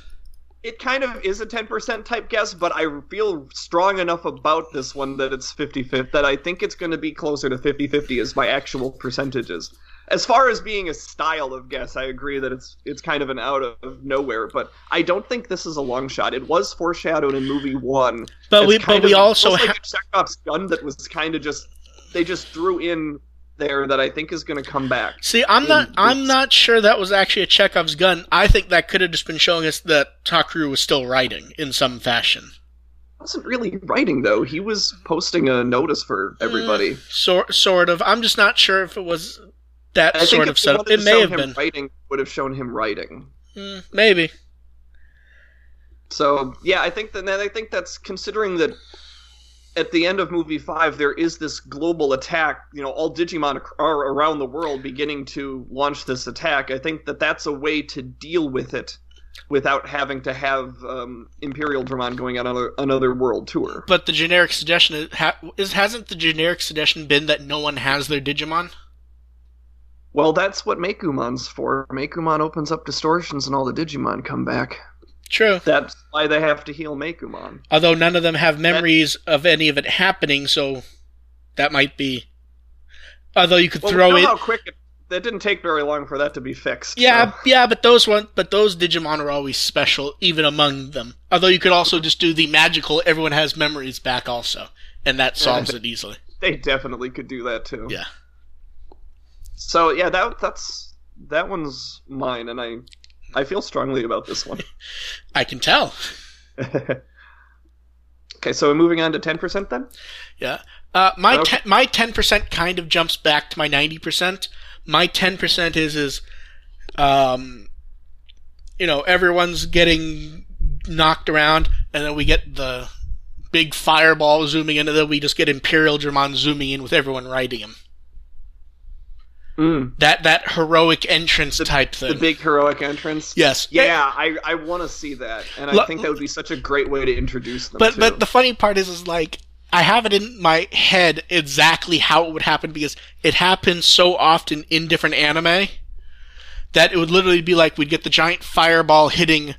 It kind of is a 10% type guess, but I feel strong enough about this one that it's 50-50, that I think it's going to be closer to 50-50 as my actual percentages. As far as being a style of guess, I agree that it's it's kind of an out of nowhere, but I don't think this is a long shot. It was foreshadowed in movie one. But we but we also ha- like a Chekhov's gun that was kind of just they just threw in there that I think is going to come back. See, I'm not. I'm not sure that was actually a Chekhov's gun. I think that could have just been showing us that Takeru was still writing in some fashion. wasn't really writing though. He was posting a notice for everybody. Sort, sort of. I'm just not sure if it was that I sort of setup. It may have been. writing. Would have shown him writing. Mm, maybe. So yeah, I think that I think that's considering that at the end of movie five there is this global attack. You know, all Digimon are around the world beginning to launch this attack. I think that that's a way to deal with it without having to have um, Imperialdramon going on another another world tour. But the generic suggestion is, ha, is hasn't the generic suggestion been that no one has their Digimon? Well, that's what Meicoomon's for. Meicoomon opens up distortions and all the Digimon come back. True. That's why they have to heal Meicoomon. Although none of them have memories of any of it happening, so that might be. Although you could Well, throw we know it. how quick it, that didn't take very long for that to be fixed. Yeah, so. yeah, but those one, but those Digimon are always special, even among them. Although you could also just do the magical, everyone has memories back also, and that solves it easily. they definitely could do that too. Yeah. So yeah, that that's that one's mine, and I I feel strongly about this one. I can tell. okay, so we're moving on to ten percent then. Yeah. Uh, my Okay. ten, my ten percent kind of jumps back to my ninety percent. My ten percent is is, um, you know, everyone's getting knocked around, and then we get the big fireball zooming in, and then we just get Imperialdramon zooming in with everyone riding him. Mm, That that heroic entrance type thing. the big heroic entrance. yes. Yeah, I, I want to see that, and I think that would be such a great way to introduce them. But too. but the funny part is is like I have it in my head exactly how it would happen because it happens so often in different anime that it would literally be like we'd get the giant fireball hitting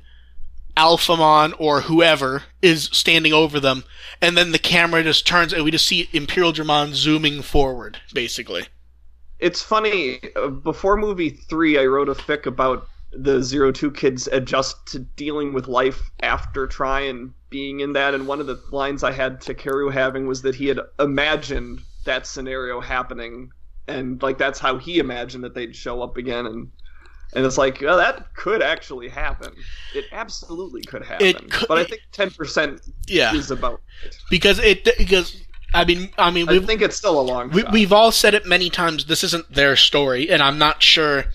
Alphamon or whoever is standing over them, and then the camera just turns and we just see Imperialdramon zooming forward, basically. It's funny. uh, Before movie three, I wrote a fic about the Zero Two kids adjust to dealing with life after Tri and being in that. And one of the lines I had Takeru having was that he had imagined that scenario happening, and like that's how he imagined that they'd show up again. And and it's like well, that could actually happen. It absolutely could happen. could- but I think ten percent Yeah, is about. It. because it because I mean I mean I we've think it's still a long we, shot. we've all said it many times. This isn't their story, and I'm not sure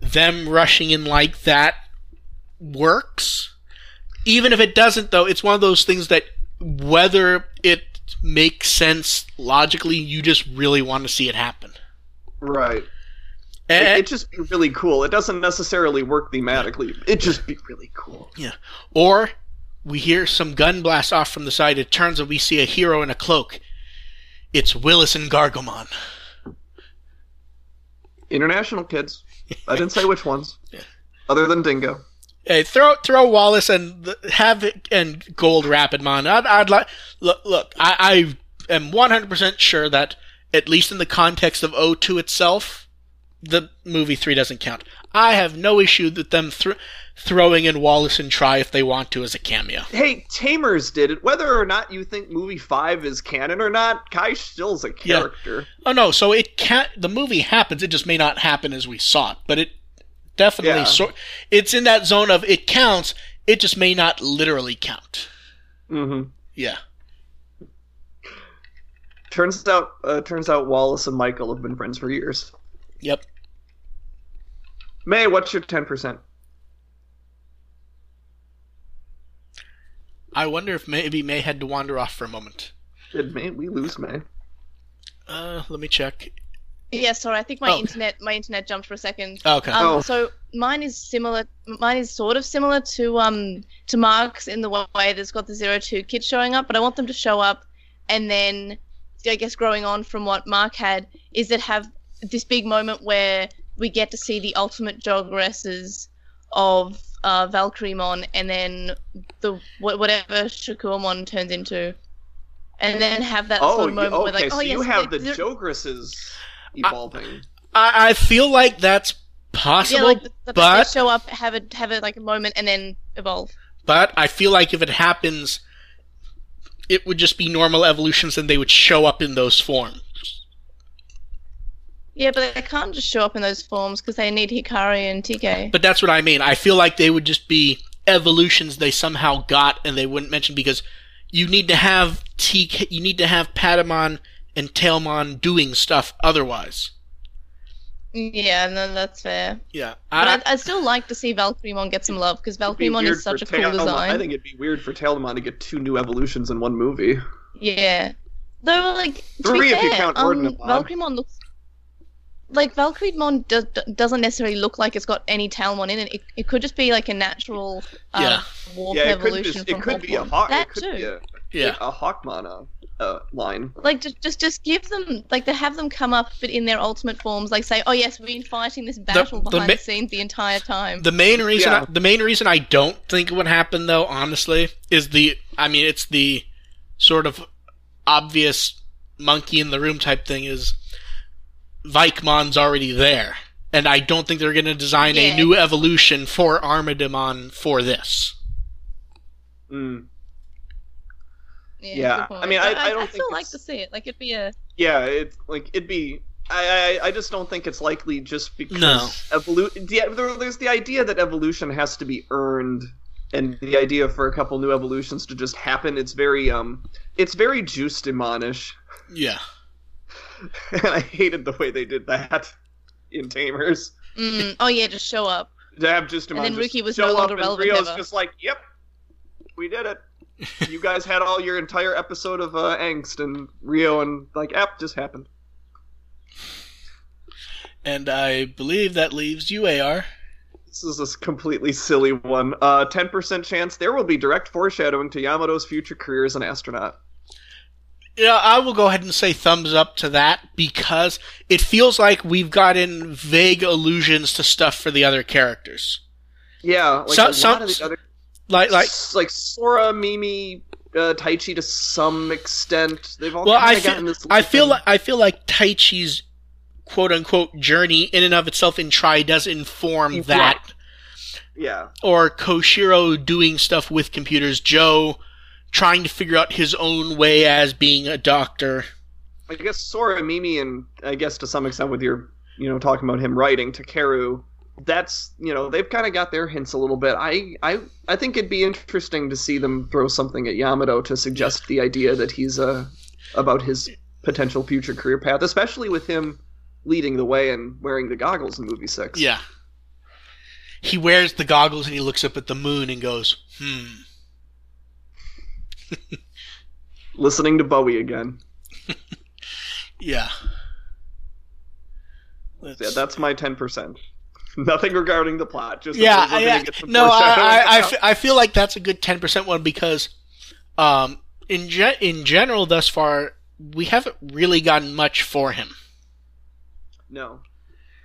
them rushing in like that works. Even if it doesn't, though, it's one of those things that whether it makes sense logically, you just really want to see it happen. right. And, it, eh. it just be really cool. It doesn't necessarily work thematically. It just be really cool. Yeah. Or we hear some gun blast off from the side. It turns and we see a hero in a cloak. It's Willis and Gargomon. International kids. I didn't say which ones. Yeah. Other than Dingo. Hey, throw throw Wallace and Havoc and Gold Rapidmon. I'd, I'd like look look. I, I am 100 percent sure that at least in the context of O2 itself, the movie three doesn't count. I have no issue with them thr throwing in Wallace and Tri if they want to as a cameo. Hey, Tamers did it. Whether or not you think movie five is canon or not, Kai still's a Yeah. character. Oh no, so it can't. The movie happens. It just may not happen as we saw it, but it definitely Yeah. so. It's in that zone of it counts. It just may not literally count. Mm-hmm. Yeah. Turns out, uh, turns out Wallace and Michael have been friends for years. Yep. May, what's your ten percent? I wonder if maybe May had to wander off for a moment. Did May we lose May? Uh, let me check. Yeah, sorry. I think my Oh. internet my internet jumped for a second. Okay. Um, Oh. So mine is similar. Mine is sort of similar to um to Mark's in the way that it's got the zero two kids showing up, but I want them to show up, and then I guess growing on from what Mark had is that have this big moment where we get to see the ultimate jogresses of uh, Valkyriemon, and then the wh- whatever Shakkoumon turns into, and then have that Oh, sort of moment okay. where like, so oh yes, you have the the- Jogresses evolving. I, I feel like that's possible, yeah, possible, like the, the, but they show up, have a have a like a moment, and then evolve. but I feel like if it happens, it would just be normal evolutions, and they would show up in those forms. Yeah, but they can't just show up in those forms because they need Hikari and TK. But that's what I mean. I feel like they would just be evolutions they somehow got, and they wouldn't mention because you need to have TK, you need to have Patamon and Tailmon doing stuff otherwise. yeah, no, that's fair. Yeah, But I, I'd, I'd still like to see Valkyriemon get some love because It'd be is such a cool Tailmon- design. I think it'd be weird for Tailmon to get two new evolutions in one movie. Yeah. Though, like, to Three be if you count um, Ordinemon. Valkyriemon looks. Like, Valkyriemon do, do- doesn't necessarily look like it's got any Tailmon in it. It, it could just be like a natural uh, Yeah. warp yeah, it evolution just, from it could be a Hawkmon. hawk. That It could too. be a, yeah. a Hawkmon uh, uh, line. like just just just give them like to have them come up but in their ultimate forms like say oh yes we've been fighting this battle the behind ma- the scenes the entire time The main reason, Yeah. I, the main reason I don't think it would happen, though, honestly, is the. I mean, it's the sort of obvious monkey in the room type thing. Is Vikemon's already there. And I don't think they're going to design a new evolution for Armadimon for this. Mm. Yeah, Yeah. I mean, I- But I don't I think still like to see it. Like it'd be a Yeah, it like it'd be. I, I I just don't think it's likely just because No. evolu- yeah, there, there's the idea that evolution has to be earned, and the idea for a couple new evolutions to just happen. It's very um, it's very juice demonish, Yeah. and I hated the way they did that in Tamers. mm, oh yeah, just show up. To have just And then Ruki was show no up longer and relevant Ryo's ever. just like, "Yep, we did it." you guys had all your entire episode of uh, angst, and Ryo and like, "App just happened." And I believe that leaves you, AR. This is a completely silly one. Uh, 10% chance there will be direct foreshadowing to Yamato's future career as an astronaut. Yeah, I will go ahead and say thumbs up to that because it feels like we've gotten vague allusions to stuff for the other characters. Yeah, like So- a some- lot of the other, Like, like, like Sora, Mimi, uh, Taichi to some extent. They've all well, kind I of feel, gotten this. I feel like I feel like Taichi's quote unquote journey in and of itself in Tri does inform Right. that, yeah, or Koshiro doing stuff with computers, Joe trying to figure out his own way as being a doctor. I guess Sora, Mimi, and I guess to some extent with your, you know, talking about him writing to Takeru. That's you know they've kind of got their hints a little bit. I I I think it'd be interesting to see them throw something at Yamato to suggest the idea that he's uh about his potential future career path, especially with him leading the way and wearing the goggles in movie six. Yeah. He wears the goggles and he looks up at the moon and goes, "Hmm." listening to Bowie again. Yeah. Let's- Yeah, that's my ten percent. Nothing regarding the plot. Just yeah, yeah. no, I. I, I, fe- I feel like that's a good ten percent one because, um, in ge- in general, thus far, we haven't really gotten much for him. No.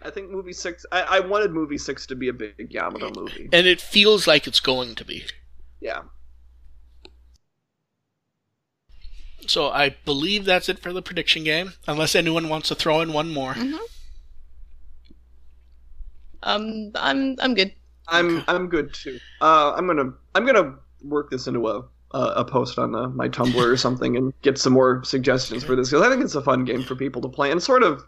I think movie six. I, I wanted movie six to be a big Yamato movie. and it feels like it's going to be. Yeah. So I believe that's it for the prediction game, unless anyone wants to throw in one more. hmm Um, I'm I'm good. I'm Okay. I'm good too. Uh, I'm gonna I'm gonna work this into a a, a post on uh, my Tumblr or something and get some more suggestions for this because I think it's a fun game for people to play and sort of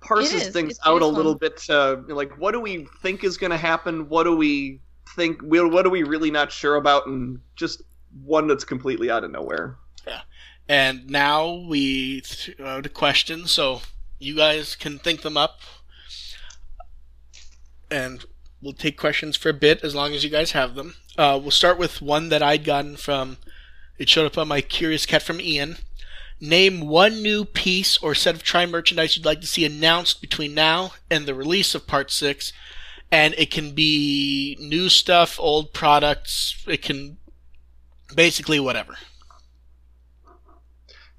parses things It's- out a is little fun. bit. Uh, like what do we think is going to happen? What do we think? we- What are we really not sure about? And just one that's completely out of nowhere. And now we th- uh, to questions, so you guys can think them up, and we'll take questions for a bit as long as you guys have them. Uh, we'll start with one that I'd gotten from. It showed up on my Curious Cat from Ian. Name one new piece or set of Tri merchandise you'd like to see announced between now and the release of Part Six, and it can be new stuff, old products. It can basically whatever.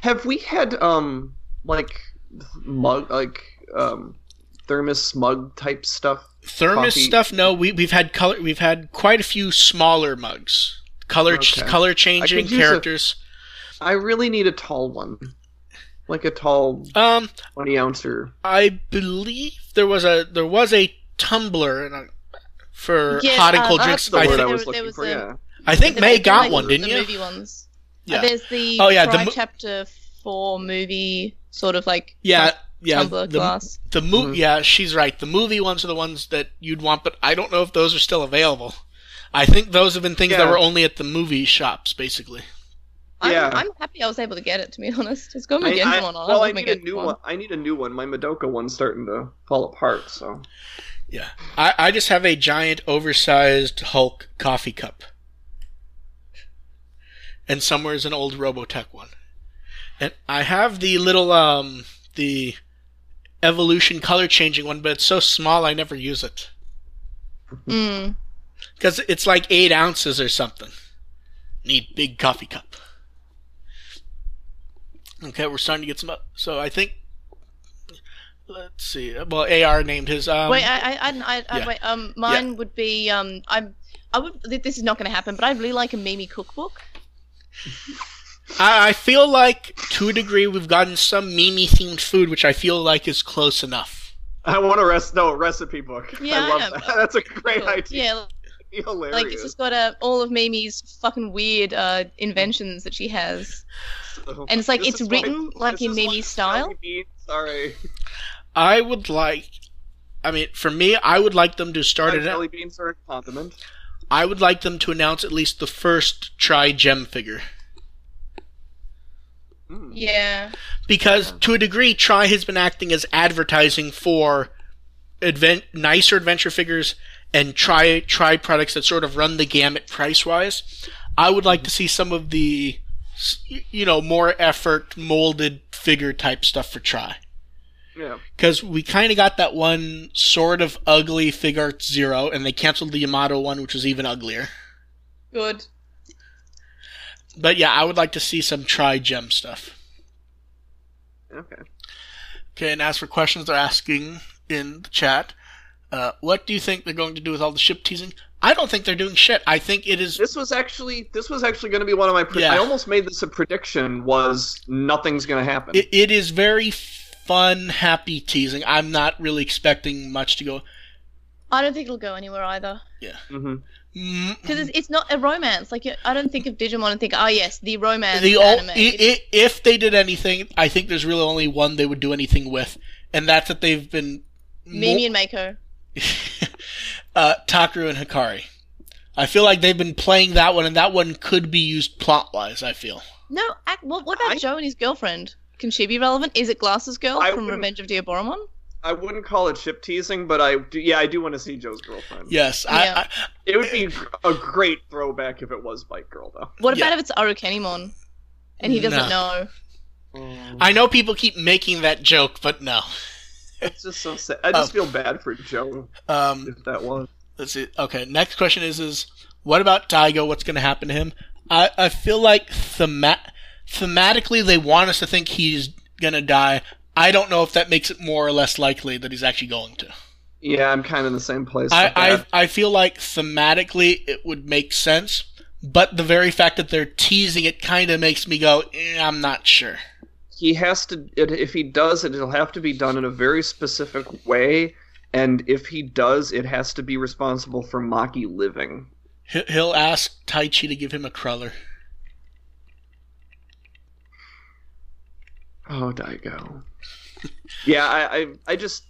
Have we had um like mug like um thermos mug type stuff? Thermos coffee. stuff, no. We we've had color. We've had quite a few smaller mugs. Color ch- Okay. color I changing could characters. I really need a tall one, like a tall Um, twenty ouncer. I believe there was a there was a tumbler and a, for Yeah, hot and uh, cold uh, drinks. That's the I, word thi- I was looking was for. a- yeah. I think May got like, one, didn't the you? movie ones. Yeah. Uh, there's the Oh, yeah, the mo- chapter four movie sort of like Yeah, yeah. Tumblr The, class. the mo- Mhm. Yeah, she's right. The movie ones are the ones that you'd want, but I don't know if those are still available. I think those have been things that were only at the movie shops, basically. I'm, Yeah. I'm happy I was able to get it. To be honest, it's got me I, again I- one on. well, I I'm need a new one. one. I need a new one. My Madoka one's starting to fall apart. So Yeah. I, I just have a giant oversized Hulk coffee cup. And somewhere is an old Robotech one. And I have the little um the evolution color changing one, but it's so small I never use it. Mm. Because it's like eight ounces or something. Need big coffee cup. Okay, we're starting to get some up. So I think let's see. Well, AR named his um wait, I, I, I, I, yeah. wait. Um, mine would be um, I'm, I would. This is not going to happen, but I really like a Mimi cookbook. I, I feel like to a degree we've gotten some Mimi themed food, which I feel like is close enough. I want a rest no recipe book. Yeah, I I love know. that. That's a great idea. Yeah, Hilarious. like it's just got uh, all of Mimi's fucking weird uh, inventions that she has. and it's like, it's is why- written, like, in is Mimi's style. Sorry, I would like, I mean, for me, I would like them to start it. jelly beans are a condiment. I would like them to announce at least the first Tri Gem figure. Mm. Yeah, because to a degree Tri has been acting as advertising for advent nicer adventure figures and Tri Tri products that sort of run the gamut price wise i would like to see some of the you know more effort molded figure type stuff for Tri Yeah. because we kind of got that one sort of ugly Figuarts ZERO and they canceled the yamato one which was even uglier good. but yeah i would like to see some Tri gem stuff Okay. Okay, and as for questions they're asking in the chat, uh, what do you think they're going to do with all the ship teasing? I don't think they're doing shit. I think it is. This was actually this was actually going to be one of my. Pre- Yeah. I almost made this a prediction. Was nothing's going to happen. It, it is very fun, happy teasing. I'm not really expecting much to go. I don't think it'll go anywhere either. Yeah. hmm Mm, Because it's, it's not a romance. Like I don't think of Digimon and think, oh yes, the romance the ol- anime. i- It's- i- if they did anything, I think there's really only one they would do anything with, and that's that they've been Mimi and Mako. uh, Takeru and Hikari. I feel like they've been playing that one, and that one could be used plot wise. I feel. No, ac what, what about I- Joe and his girlfriend? Can she be relevant? Is it Glasses Girl I from Revenge of Diaboromon? I wouldn't call it ship teasing, but I do, yeah I do want to see Joe's girlfriend. Yes, Yeah. I, I, It would be a great throwback if it was Bike Girl though. What Yeah. about if it's Arukenimon? And he doesn't No. know. I know people keep making that joke, but no. It's just so sad. I just Oh. feel bad for Joe Um, if that was. let's see. Okay, next question is: is what about Daigo? What's going to happen to him? I I feel like thema- thematically they want us to think he's going to die. I don't know if that makes it more or less likely that he's actually going to. Yeah, I'm kind of in the same place. I. I I feel like thematically it would make sense, but the very fact that they're teasing it kind of makes me go, eh, I'm not sure. he has to it, if he does it it'll have to be done in a very specific way and if he does it has to be responsible for maki living He- He'll ask Taichi to give him a cruller. Oh daigo. Yeah I, I i just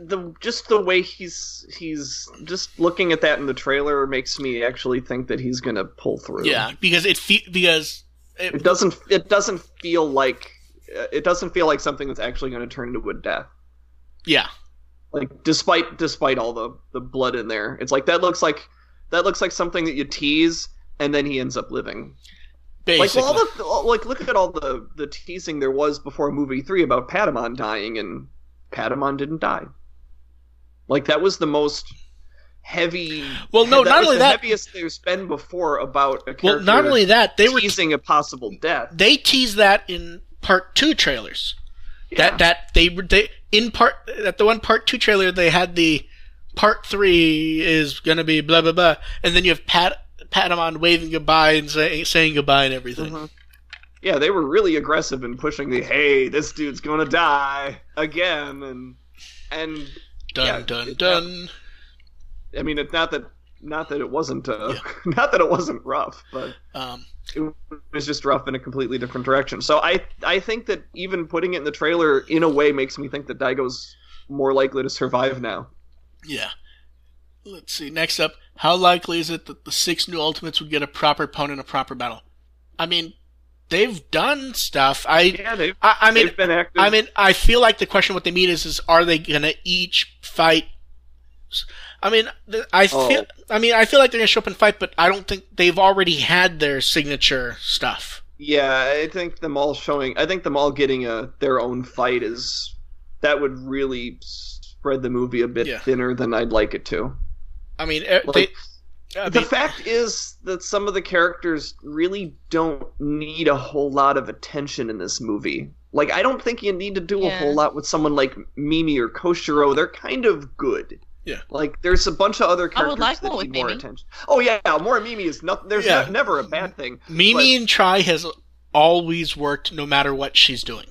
the just the way he's he's just looking at that in the trailer makes me actually think that he's gonna pull through. Yeah, because it fe- because it, it doesn't it doesn't feel like uh, it doesn't feel like something that's actually going to turn into a death. Yeah. like despite despite all the the blood in there it's like that looks like that looks like something that you tease and then he ends up living like well, all the like look at all the the teasing there was before movie 3 about Patamon dying and Patamon didn't die. Like that was the most heavy Well, no, that not was only the that- heaviest there's been before about a character well, not only that, they were teasing a possible death. They teased that in part two trailers. That that they were they in part that the one part two trailer they had the part three is gonna be blah blah blah, and then you have Pat Patamon waving goodbye and say, saying goodbye and everything. Mhm. Yeah, they were really aggressive in pushing the "Hey, this dude's gonna die again," and and Dun Yeah, dun it- dun. I mean, it's not that not that it wasn't uh, not that it wasn't rough, but Um, it was just rough in a completely different direction. So I I think that even putting it in the trailer in a way makes me think that Daigo's more likely to survive now. yeah. Let's see. Next up, how likely is it that the six new Ultimates would get a proper opponent, a proper battle? I mean, they've done stuff. I Yeah, they've, I, I mean, they've been active. I mean, I feel like the question what they mean is, is are they gonna each fight? I mean, I Oh. feel, I mean, I feel like they're gonna show up and fight, but I don't think they've already had their signature stuff. Yeah, I think them all showing. I think them all getting a their own fight is that would really spread the movie a bit Yeah. thinner than I'd like it to. I mean, eh, Like, they, I the mean, fact is that some of the characters really don't need a whole lot of attention in this movie. Like, I don't think you need to do a whole lot with someone like Mimi or Koshiro. They're kind of good. Yeah. Like, there's a bunch of other I characters would like that more need with more Mimi. attention. Oh yeah, more Mimi is not. There's Yeah. no- never a bad thing. Mimi and Tri has always worked no matter what she's doing.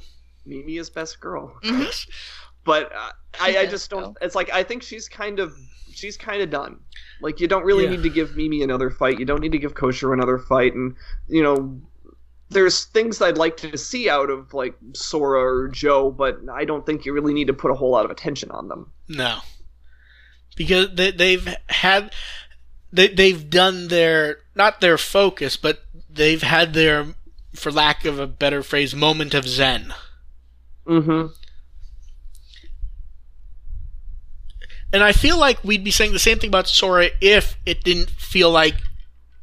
Mimi is best girl. Mhm. Yes. but I, I just don't. so. It's like I think she's kind of she's kind of done. Like you don't really Yeah. need to give Mimi another fight. You don't need to give Koshiro another fight, and you know. There's things I'd like to see out of like Sora or Joe, but I don't think you really need to put a whole lot of attention on them. No, because they, they've had they they've done their not their focus, but they've had their, for lack of a better phrase, moment of zen. Mm-hmm. And I feel like we'd be saying the same thing about Sora if it didn't feel like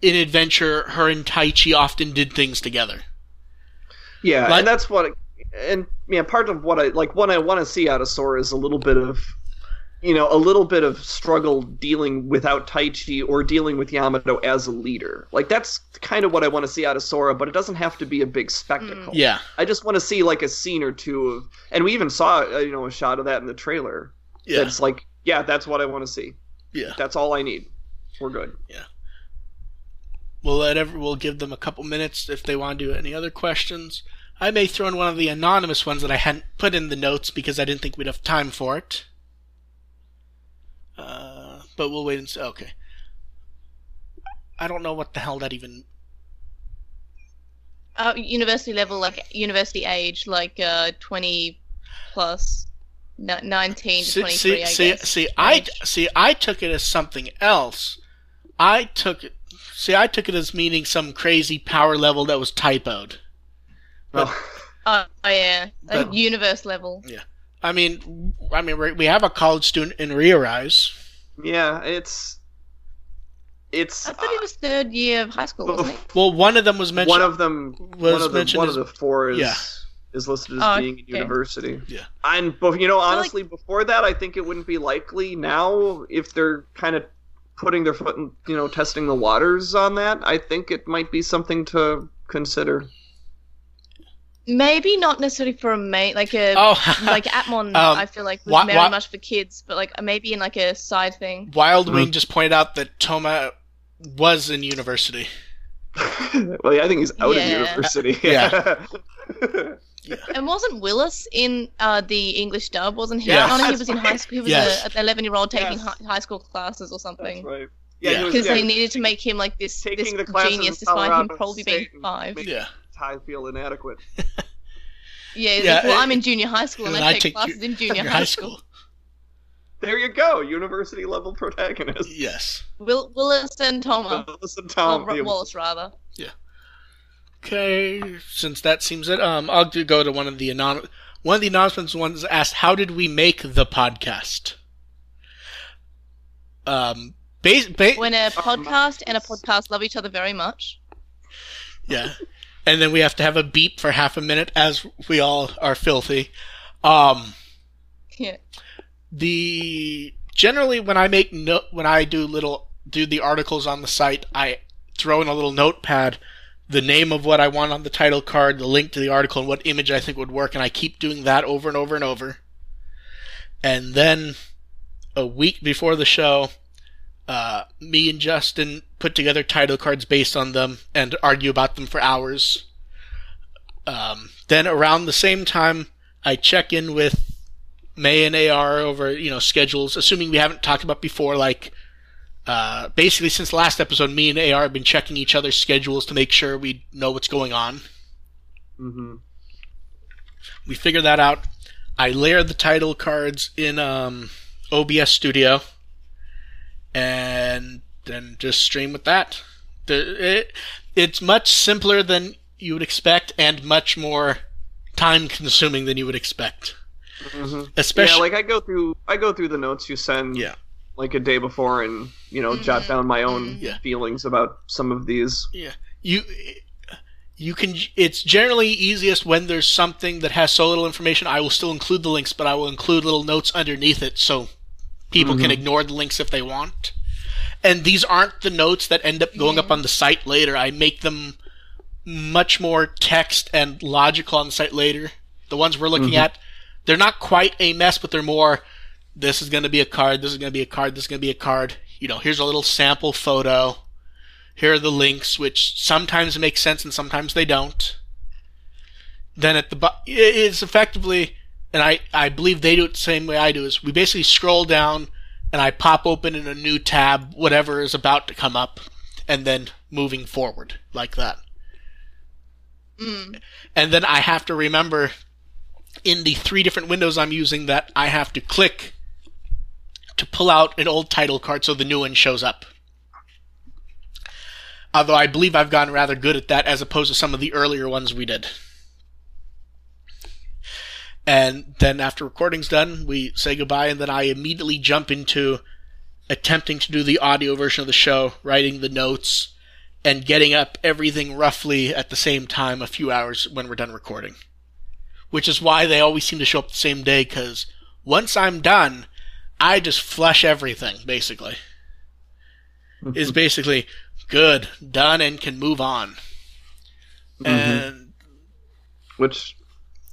in Adventure her and Taichi often did things together. Yeah, Like- and that's what, and yeah, part of what I like. What I want to see out of Sora is a little bit of, you know, a little bit of struggle dealing without Taichi or dealing with Yamato as a leader. Like that's kind of what I want to see out of Sora, but it doesn't have to be a big spectacle. Yeah, I just want to see like a scene or two of, and we even saw uh, you know a shot of that in the trailer. yeah, That's like, yeah, that's what I want to see. yeah. That's all I need. We're good. Yeah. We'll let every, we'll give them a couple minutes if they want to do any other questions. I may throw in one of the anonymous ones that I hadn't put in the notes because I didn't think we'd have time for it. Uh, but we'll wait and see. Okay. I don't know what the hell that even. Uh, university level, like university age, like uh, 20 plus, n- 19 to See, 23, see, I see, guess. see, I see. I took it as something else. I took it. See, I took it as meaning some crazy power level that was typoed. But- Well, Oh, oh, yeah, like But- universe level. Yeah, I mean, I mean, we we have a college student in Rearise. yeah, it's it's I thought he was third year of high school, uh, wasn't he? Well, one of them was mentioned. one of them was one of the mentioned one as- of the four is Yeah. Is listed as Oh, being in university. Yeah. And but you know, like- honestly, before that, I think it wouldn't be likely. Now, if they're kind of putting their foot in, you know, testing the waters on that, I think it might be something to consider. Maybe not necessarily for a mate, like a oh, like Appmon. Um, I feel like was wha- very wha- much for kids, but like maybe in like a side thing. Wild Mm-hmm. Wing just pointed out that Toma was in university. well, yeah, I think he's out of university. Yeah. And wasn't Willis in uh, the English dub? Wasn't he? Yes. Only he was in high school. He was Yes. a, an eleven-year-old taking Yes. high school classes or That's something. right. Yeah. Yeah, he was- Because yeah, they needed to make him like this, this Taking the classes genius, in despite him probably being State and five. make- Yeah. I feel inadequate. Yeah, he's Yeah, like, well, uh, I'm in junior high school and, and I I take, take classes ju- in junior high school. There you go, university level protagonist. Yes. Will, Willis and Toma. Willis Oh, Tom. Ro- the- Wallace, rather. Okay. Since that seems it, um, I'll go to one of the anon- one of the announcements. Ones asked, "How did we make the podcast?" Um, base, ba- When a podcast and a podcast love each other very much. Yeah. And then we have to have a beep for half a minute as we all are filthy. Um, Yeah. the generally when I make no when I do little do the articles on the site, I throw in a little notepad the name of what I want on the title card, the link to the article, and what image I think would work, and I keep doing that over and over and over. And then a week before the show, uh, me and Justin put together title cards based on them and argue about them for hours. Um, then around the same time, I check in with May and AR over you know schedules, assuming we haven't talked about before. Like uh, basically, since the last episode, me and AR have been checking each other's schedules to make sure we know what's going on. Mhm. We figure that out. I layer the title cards in um, OBS Studio, and then just stream with that. The, it, it's much simpler than you would expect, and much more time-consuming than you would expect. Mhm. Especially, yeah, like I go through, I go through the notes you send, Yeah. Like a day before, and you know, jot Mhm. down my own Yeah. feelings about some of these. Yeah, you you can it's generally easiest when there's something that has so little information i will still include the links but i will include little notes underneath it so people can Mhm. ignore the links if they want and these aren't the notes that end up going up on the site later i make them much more text and logical on the site later the ones we're looking Mhm. at they're not quite a mess but they're more this is going to be a card this is going to be a card this is going to be a card you know here's a little sample photo here are the links, which sometimes make sense and sometimes they don't. then at the bo- it's effectively, and I I believe they do it the same way I do. Is we basically scroll down and I pop open in a new tab whatever is about to come up, and then moving forward like that. Mm. And then I have to remember in the three different windows I'm using that I have to click to pull out an old title card so the new one shows up. Although I believe I've gotten rather good at that as opposed to some of the earlier ones we did. And then after recording's done, we say goodbye, and then I immediately jump into attempting to do the audio version of the show, writing the notes, and getting up everything roughly at the same time a few hours when we're done recording. Which is why they always seem to show up the same day, because once I'm done, I just flush everything, basically. is basically good, done, and can move on. Mhm. And Which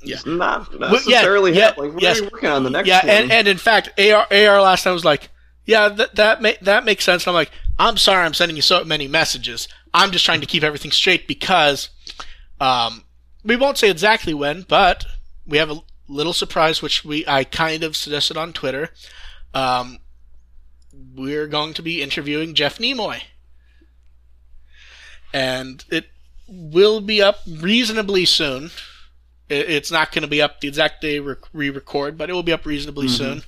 Yeah. is not necessarily yeah, happening. We're yes. gonna working on the next yeah, one. and, and in fact, AR, AR last time was like, yeah, that that ma- that makes sense. I'm like, I'm sorry, I'm sending you so many messages. I'm just trying to keep everything straight because, um, we won't say exactly when, but we have a little surprise which we I kind of suggested on Twitter. Um, we're going to be interviewing Jeff Nimoy, and it will be up reasonably soon. It's not going to be up the exact day we re-record, but it will be up reasonably Mhm. soon.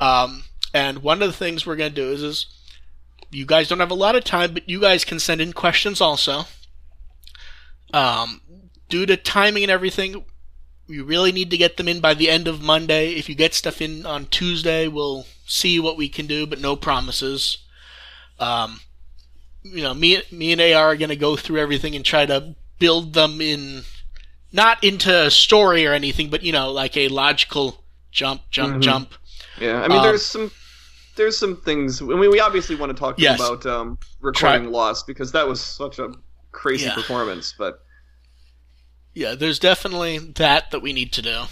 Um, and one of the things we're going to do is, is you guys don't have a lot of time, but you guys can send in questions also. Um, due to timing and everything, we really need to get them in by the end of Monday. If you get stuff in on Tuesday, we'll see what we can do, but no promises. Um, you know, me, me and AR are going to go through everything and try to build them in, not into a story or anything, but you know, like a logical jump, jump, Mhm. jump. Yeah, I mean, Um, there's some there's some things. I mean, we obviously want to talk Yes. about um, recording Lost because that was such a crazy Yeah. performance. But Yeah, there's definitely that that we need to do.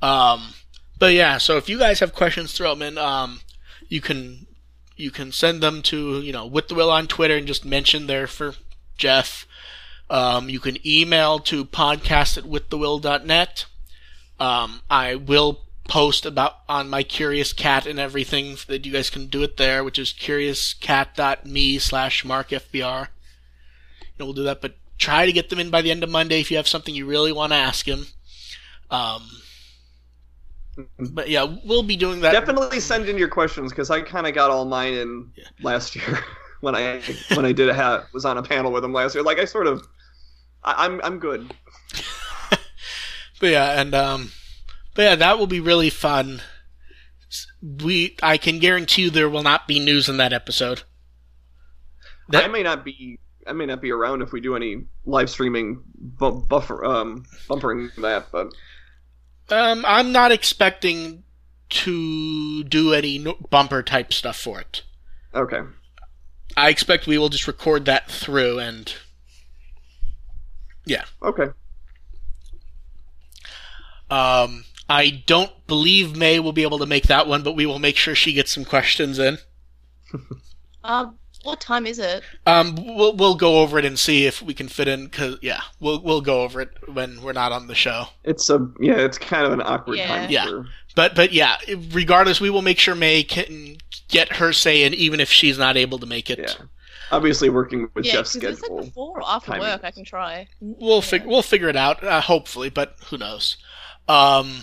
Um, but yeah, so if you guys have questions, throw them in. Um, you can you can send them to you know with the will on Twitter and just mention there for Jeff. Um, you can email to podcast at withthewill.net. Um, I will post about on my Curious Cat and everything that you guys can do it there, which is curiouscat.me slash markfbr. You know, we'll do that, but try to get them in by the end of Monday if you have something you really want to ask him. Um, but yeah, we'll be doing that. definitely send in your questions because I kind of got all mine in Yeah. last year when I when I did a hat was on a panel with him last year. Like I sort of, I, I'm I'm good. But yeah, and um, but yeah, that will be really fun. We, I can guarantee you, there will not be news in that episode. That- I may not be I may not be around if we do any live streaming bu- buffer um bumpering that, but Um, I'm not expecting to do any no- bumper type stuff for it. okay. I expect we will just record that through, and yeah. Okay. um, I don't believe May will be able to make that one, but we will make sure she gets some questions in. Um, what time is it? Um, we'll we'll go over it and see if we can fit in. Cause yeah, we'll we'll go over it when we're not on the show. It's a yeah, it's kind of an awkward Yeah. time. Yeah. For, But but yeah, regardless, we will make sure May can get her say in, even if she's not able to make it. yeah. Obviously, working with yeah, Jeff's 'cause it's like schedule. before or after timing. work. I can try. We'll fig- we'll figure it out, uh, hopefully, but who knows? Um,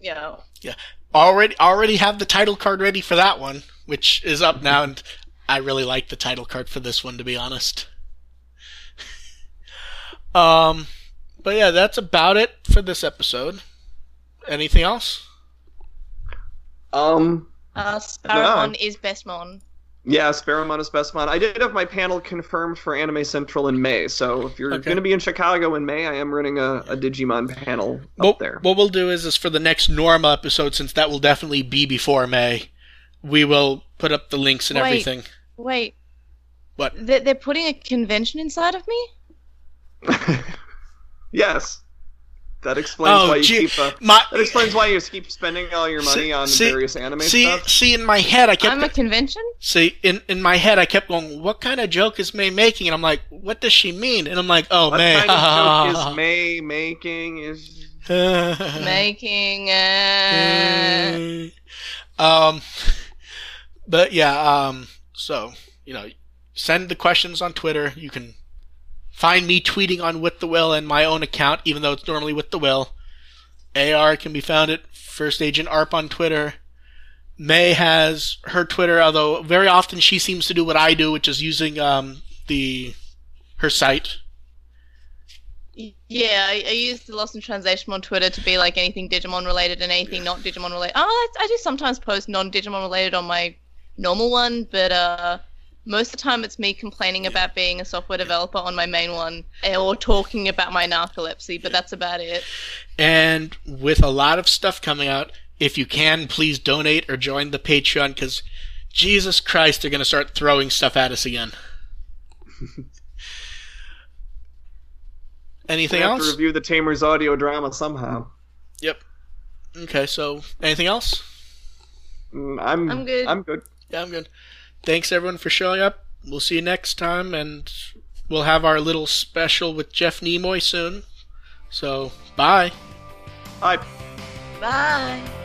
yeah. Yeah. already already have the title card ready for that one, which is up now, and I really like the title card for this one, to be honest. um, but yeah, that's about it for this episode. Anything else? Um, Uh, Sparrowmon is best mon. yeah, Sparrowmon is best mon. I did have my panel confirmed for Anime Central in May, so if you're Okay. going to be in Chicago in May, I am running a, a Digimon panel up what, there. what we'll do is, is for the next Norma episode, since that will definitely be before May, we will put up the links and Wait. everything. Wait. What? They're, they're putting a convention inside of me? yes. That explains Oh, why you gee, keep. Uh, my that explains why you keep spending all your money See- on see- various anime see stuff. see in my head I kept I'm a convention. see in in my head I kept going, what kind of joke is May making? And I'm like, what does she mean? And I'm like, oh What May. kind of joke is May making? Is Making uh, um, but yeah, um, so you know, send the questions on Twitter. You can find me tweeting on with the will and my own account, even though it's normally with the will. AR can be found at First Agent ARP on Twitter. May has her Twitter, although very often she seems to do what I do, which is using um, the her site. Yeah, I, I use the Lost in Translation on Twitter to be like anything Digimon related and anything not Digimon related. Oh, I, I do sometimes post non Digimon related on my normal one, but uh, most of the time it's me complaining about being a software developer on my main one or talking about my narcolepsy, but that's about it. And with a lot of stuff coming out, if you can, please donate or join the Patreon because Jesus Christ, they're going to start throwing stuff at us again. Anything we have to else? review the Tamers audio drama somehow. Yep. Okay, so anything else? Mm, I'm. I'm good. I'm good. Yeah, I'm good. Thanks everyone for showing up. We'll see you next time, and we'll have our little special with Jeff Nimoy soon. So, bye. Bye. Bye.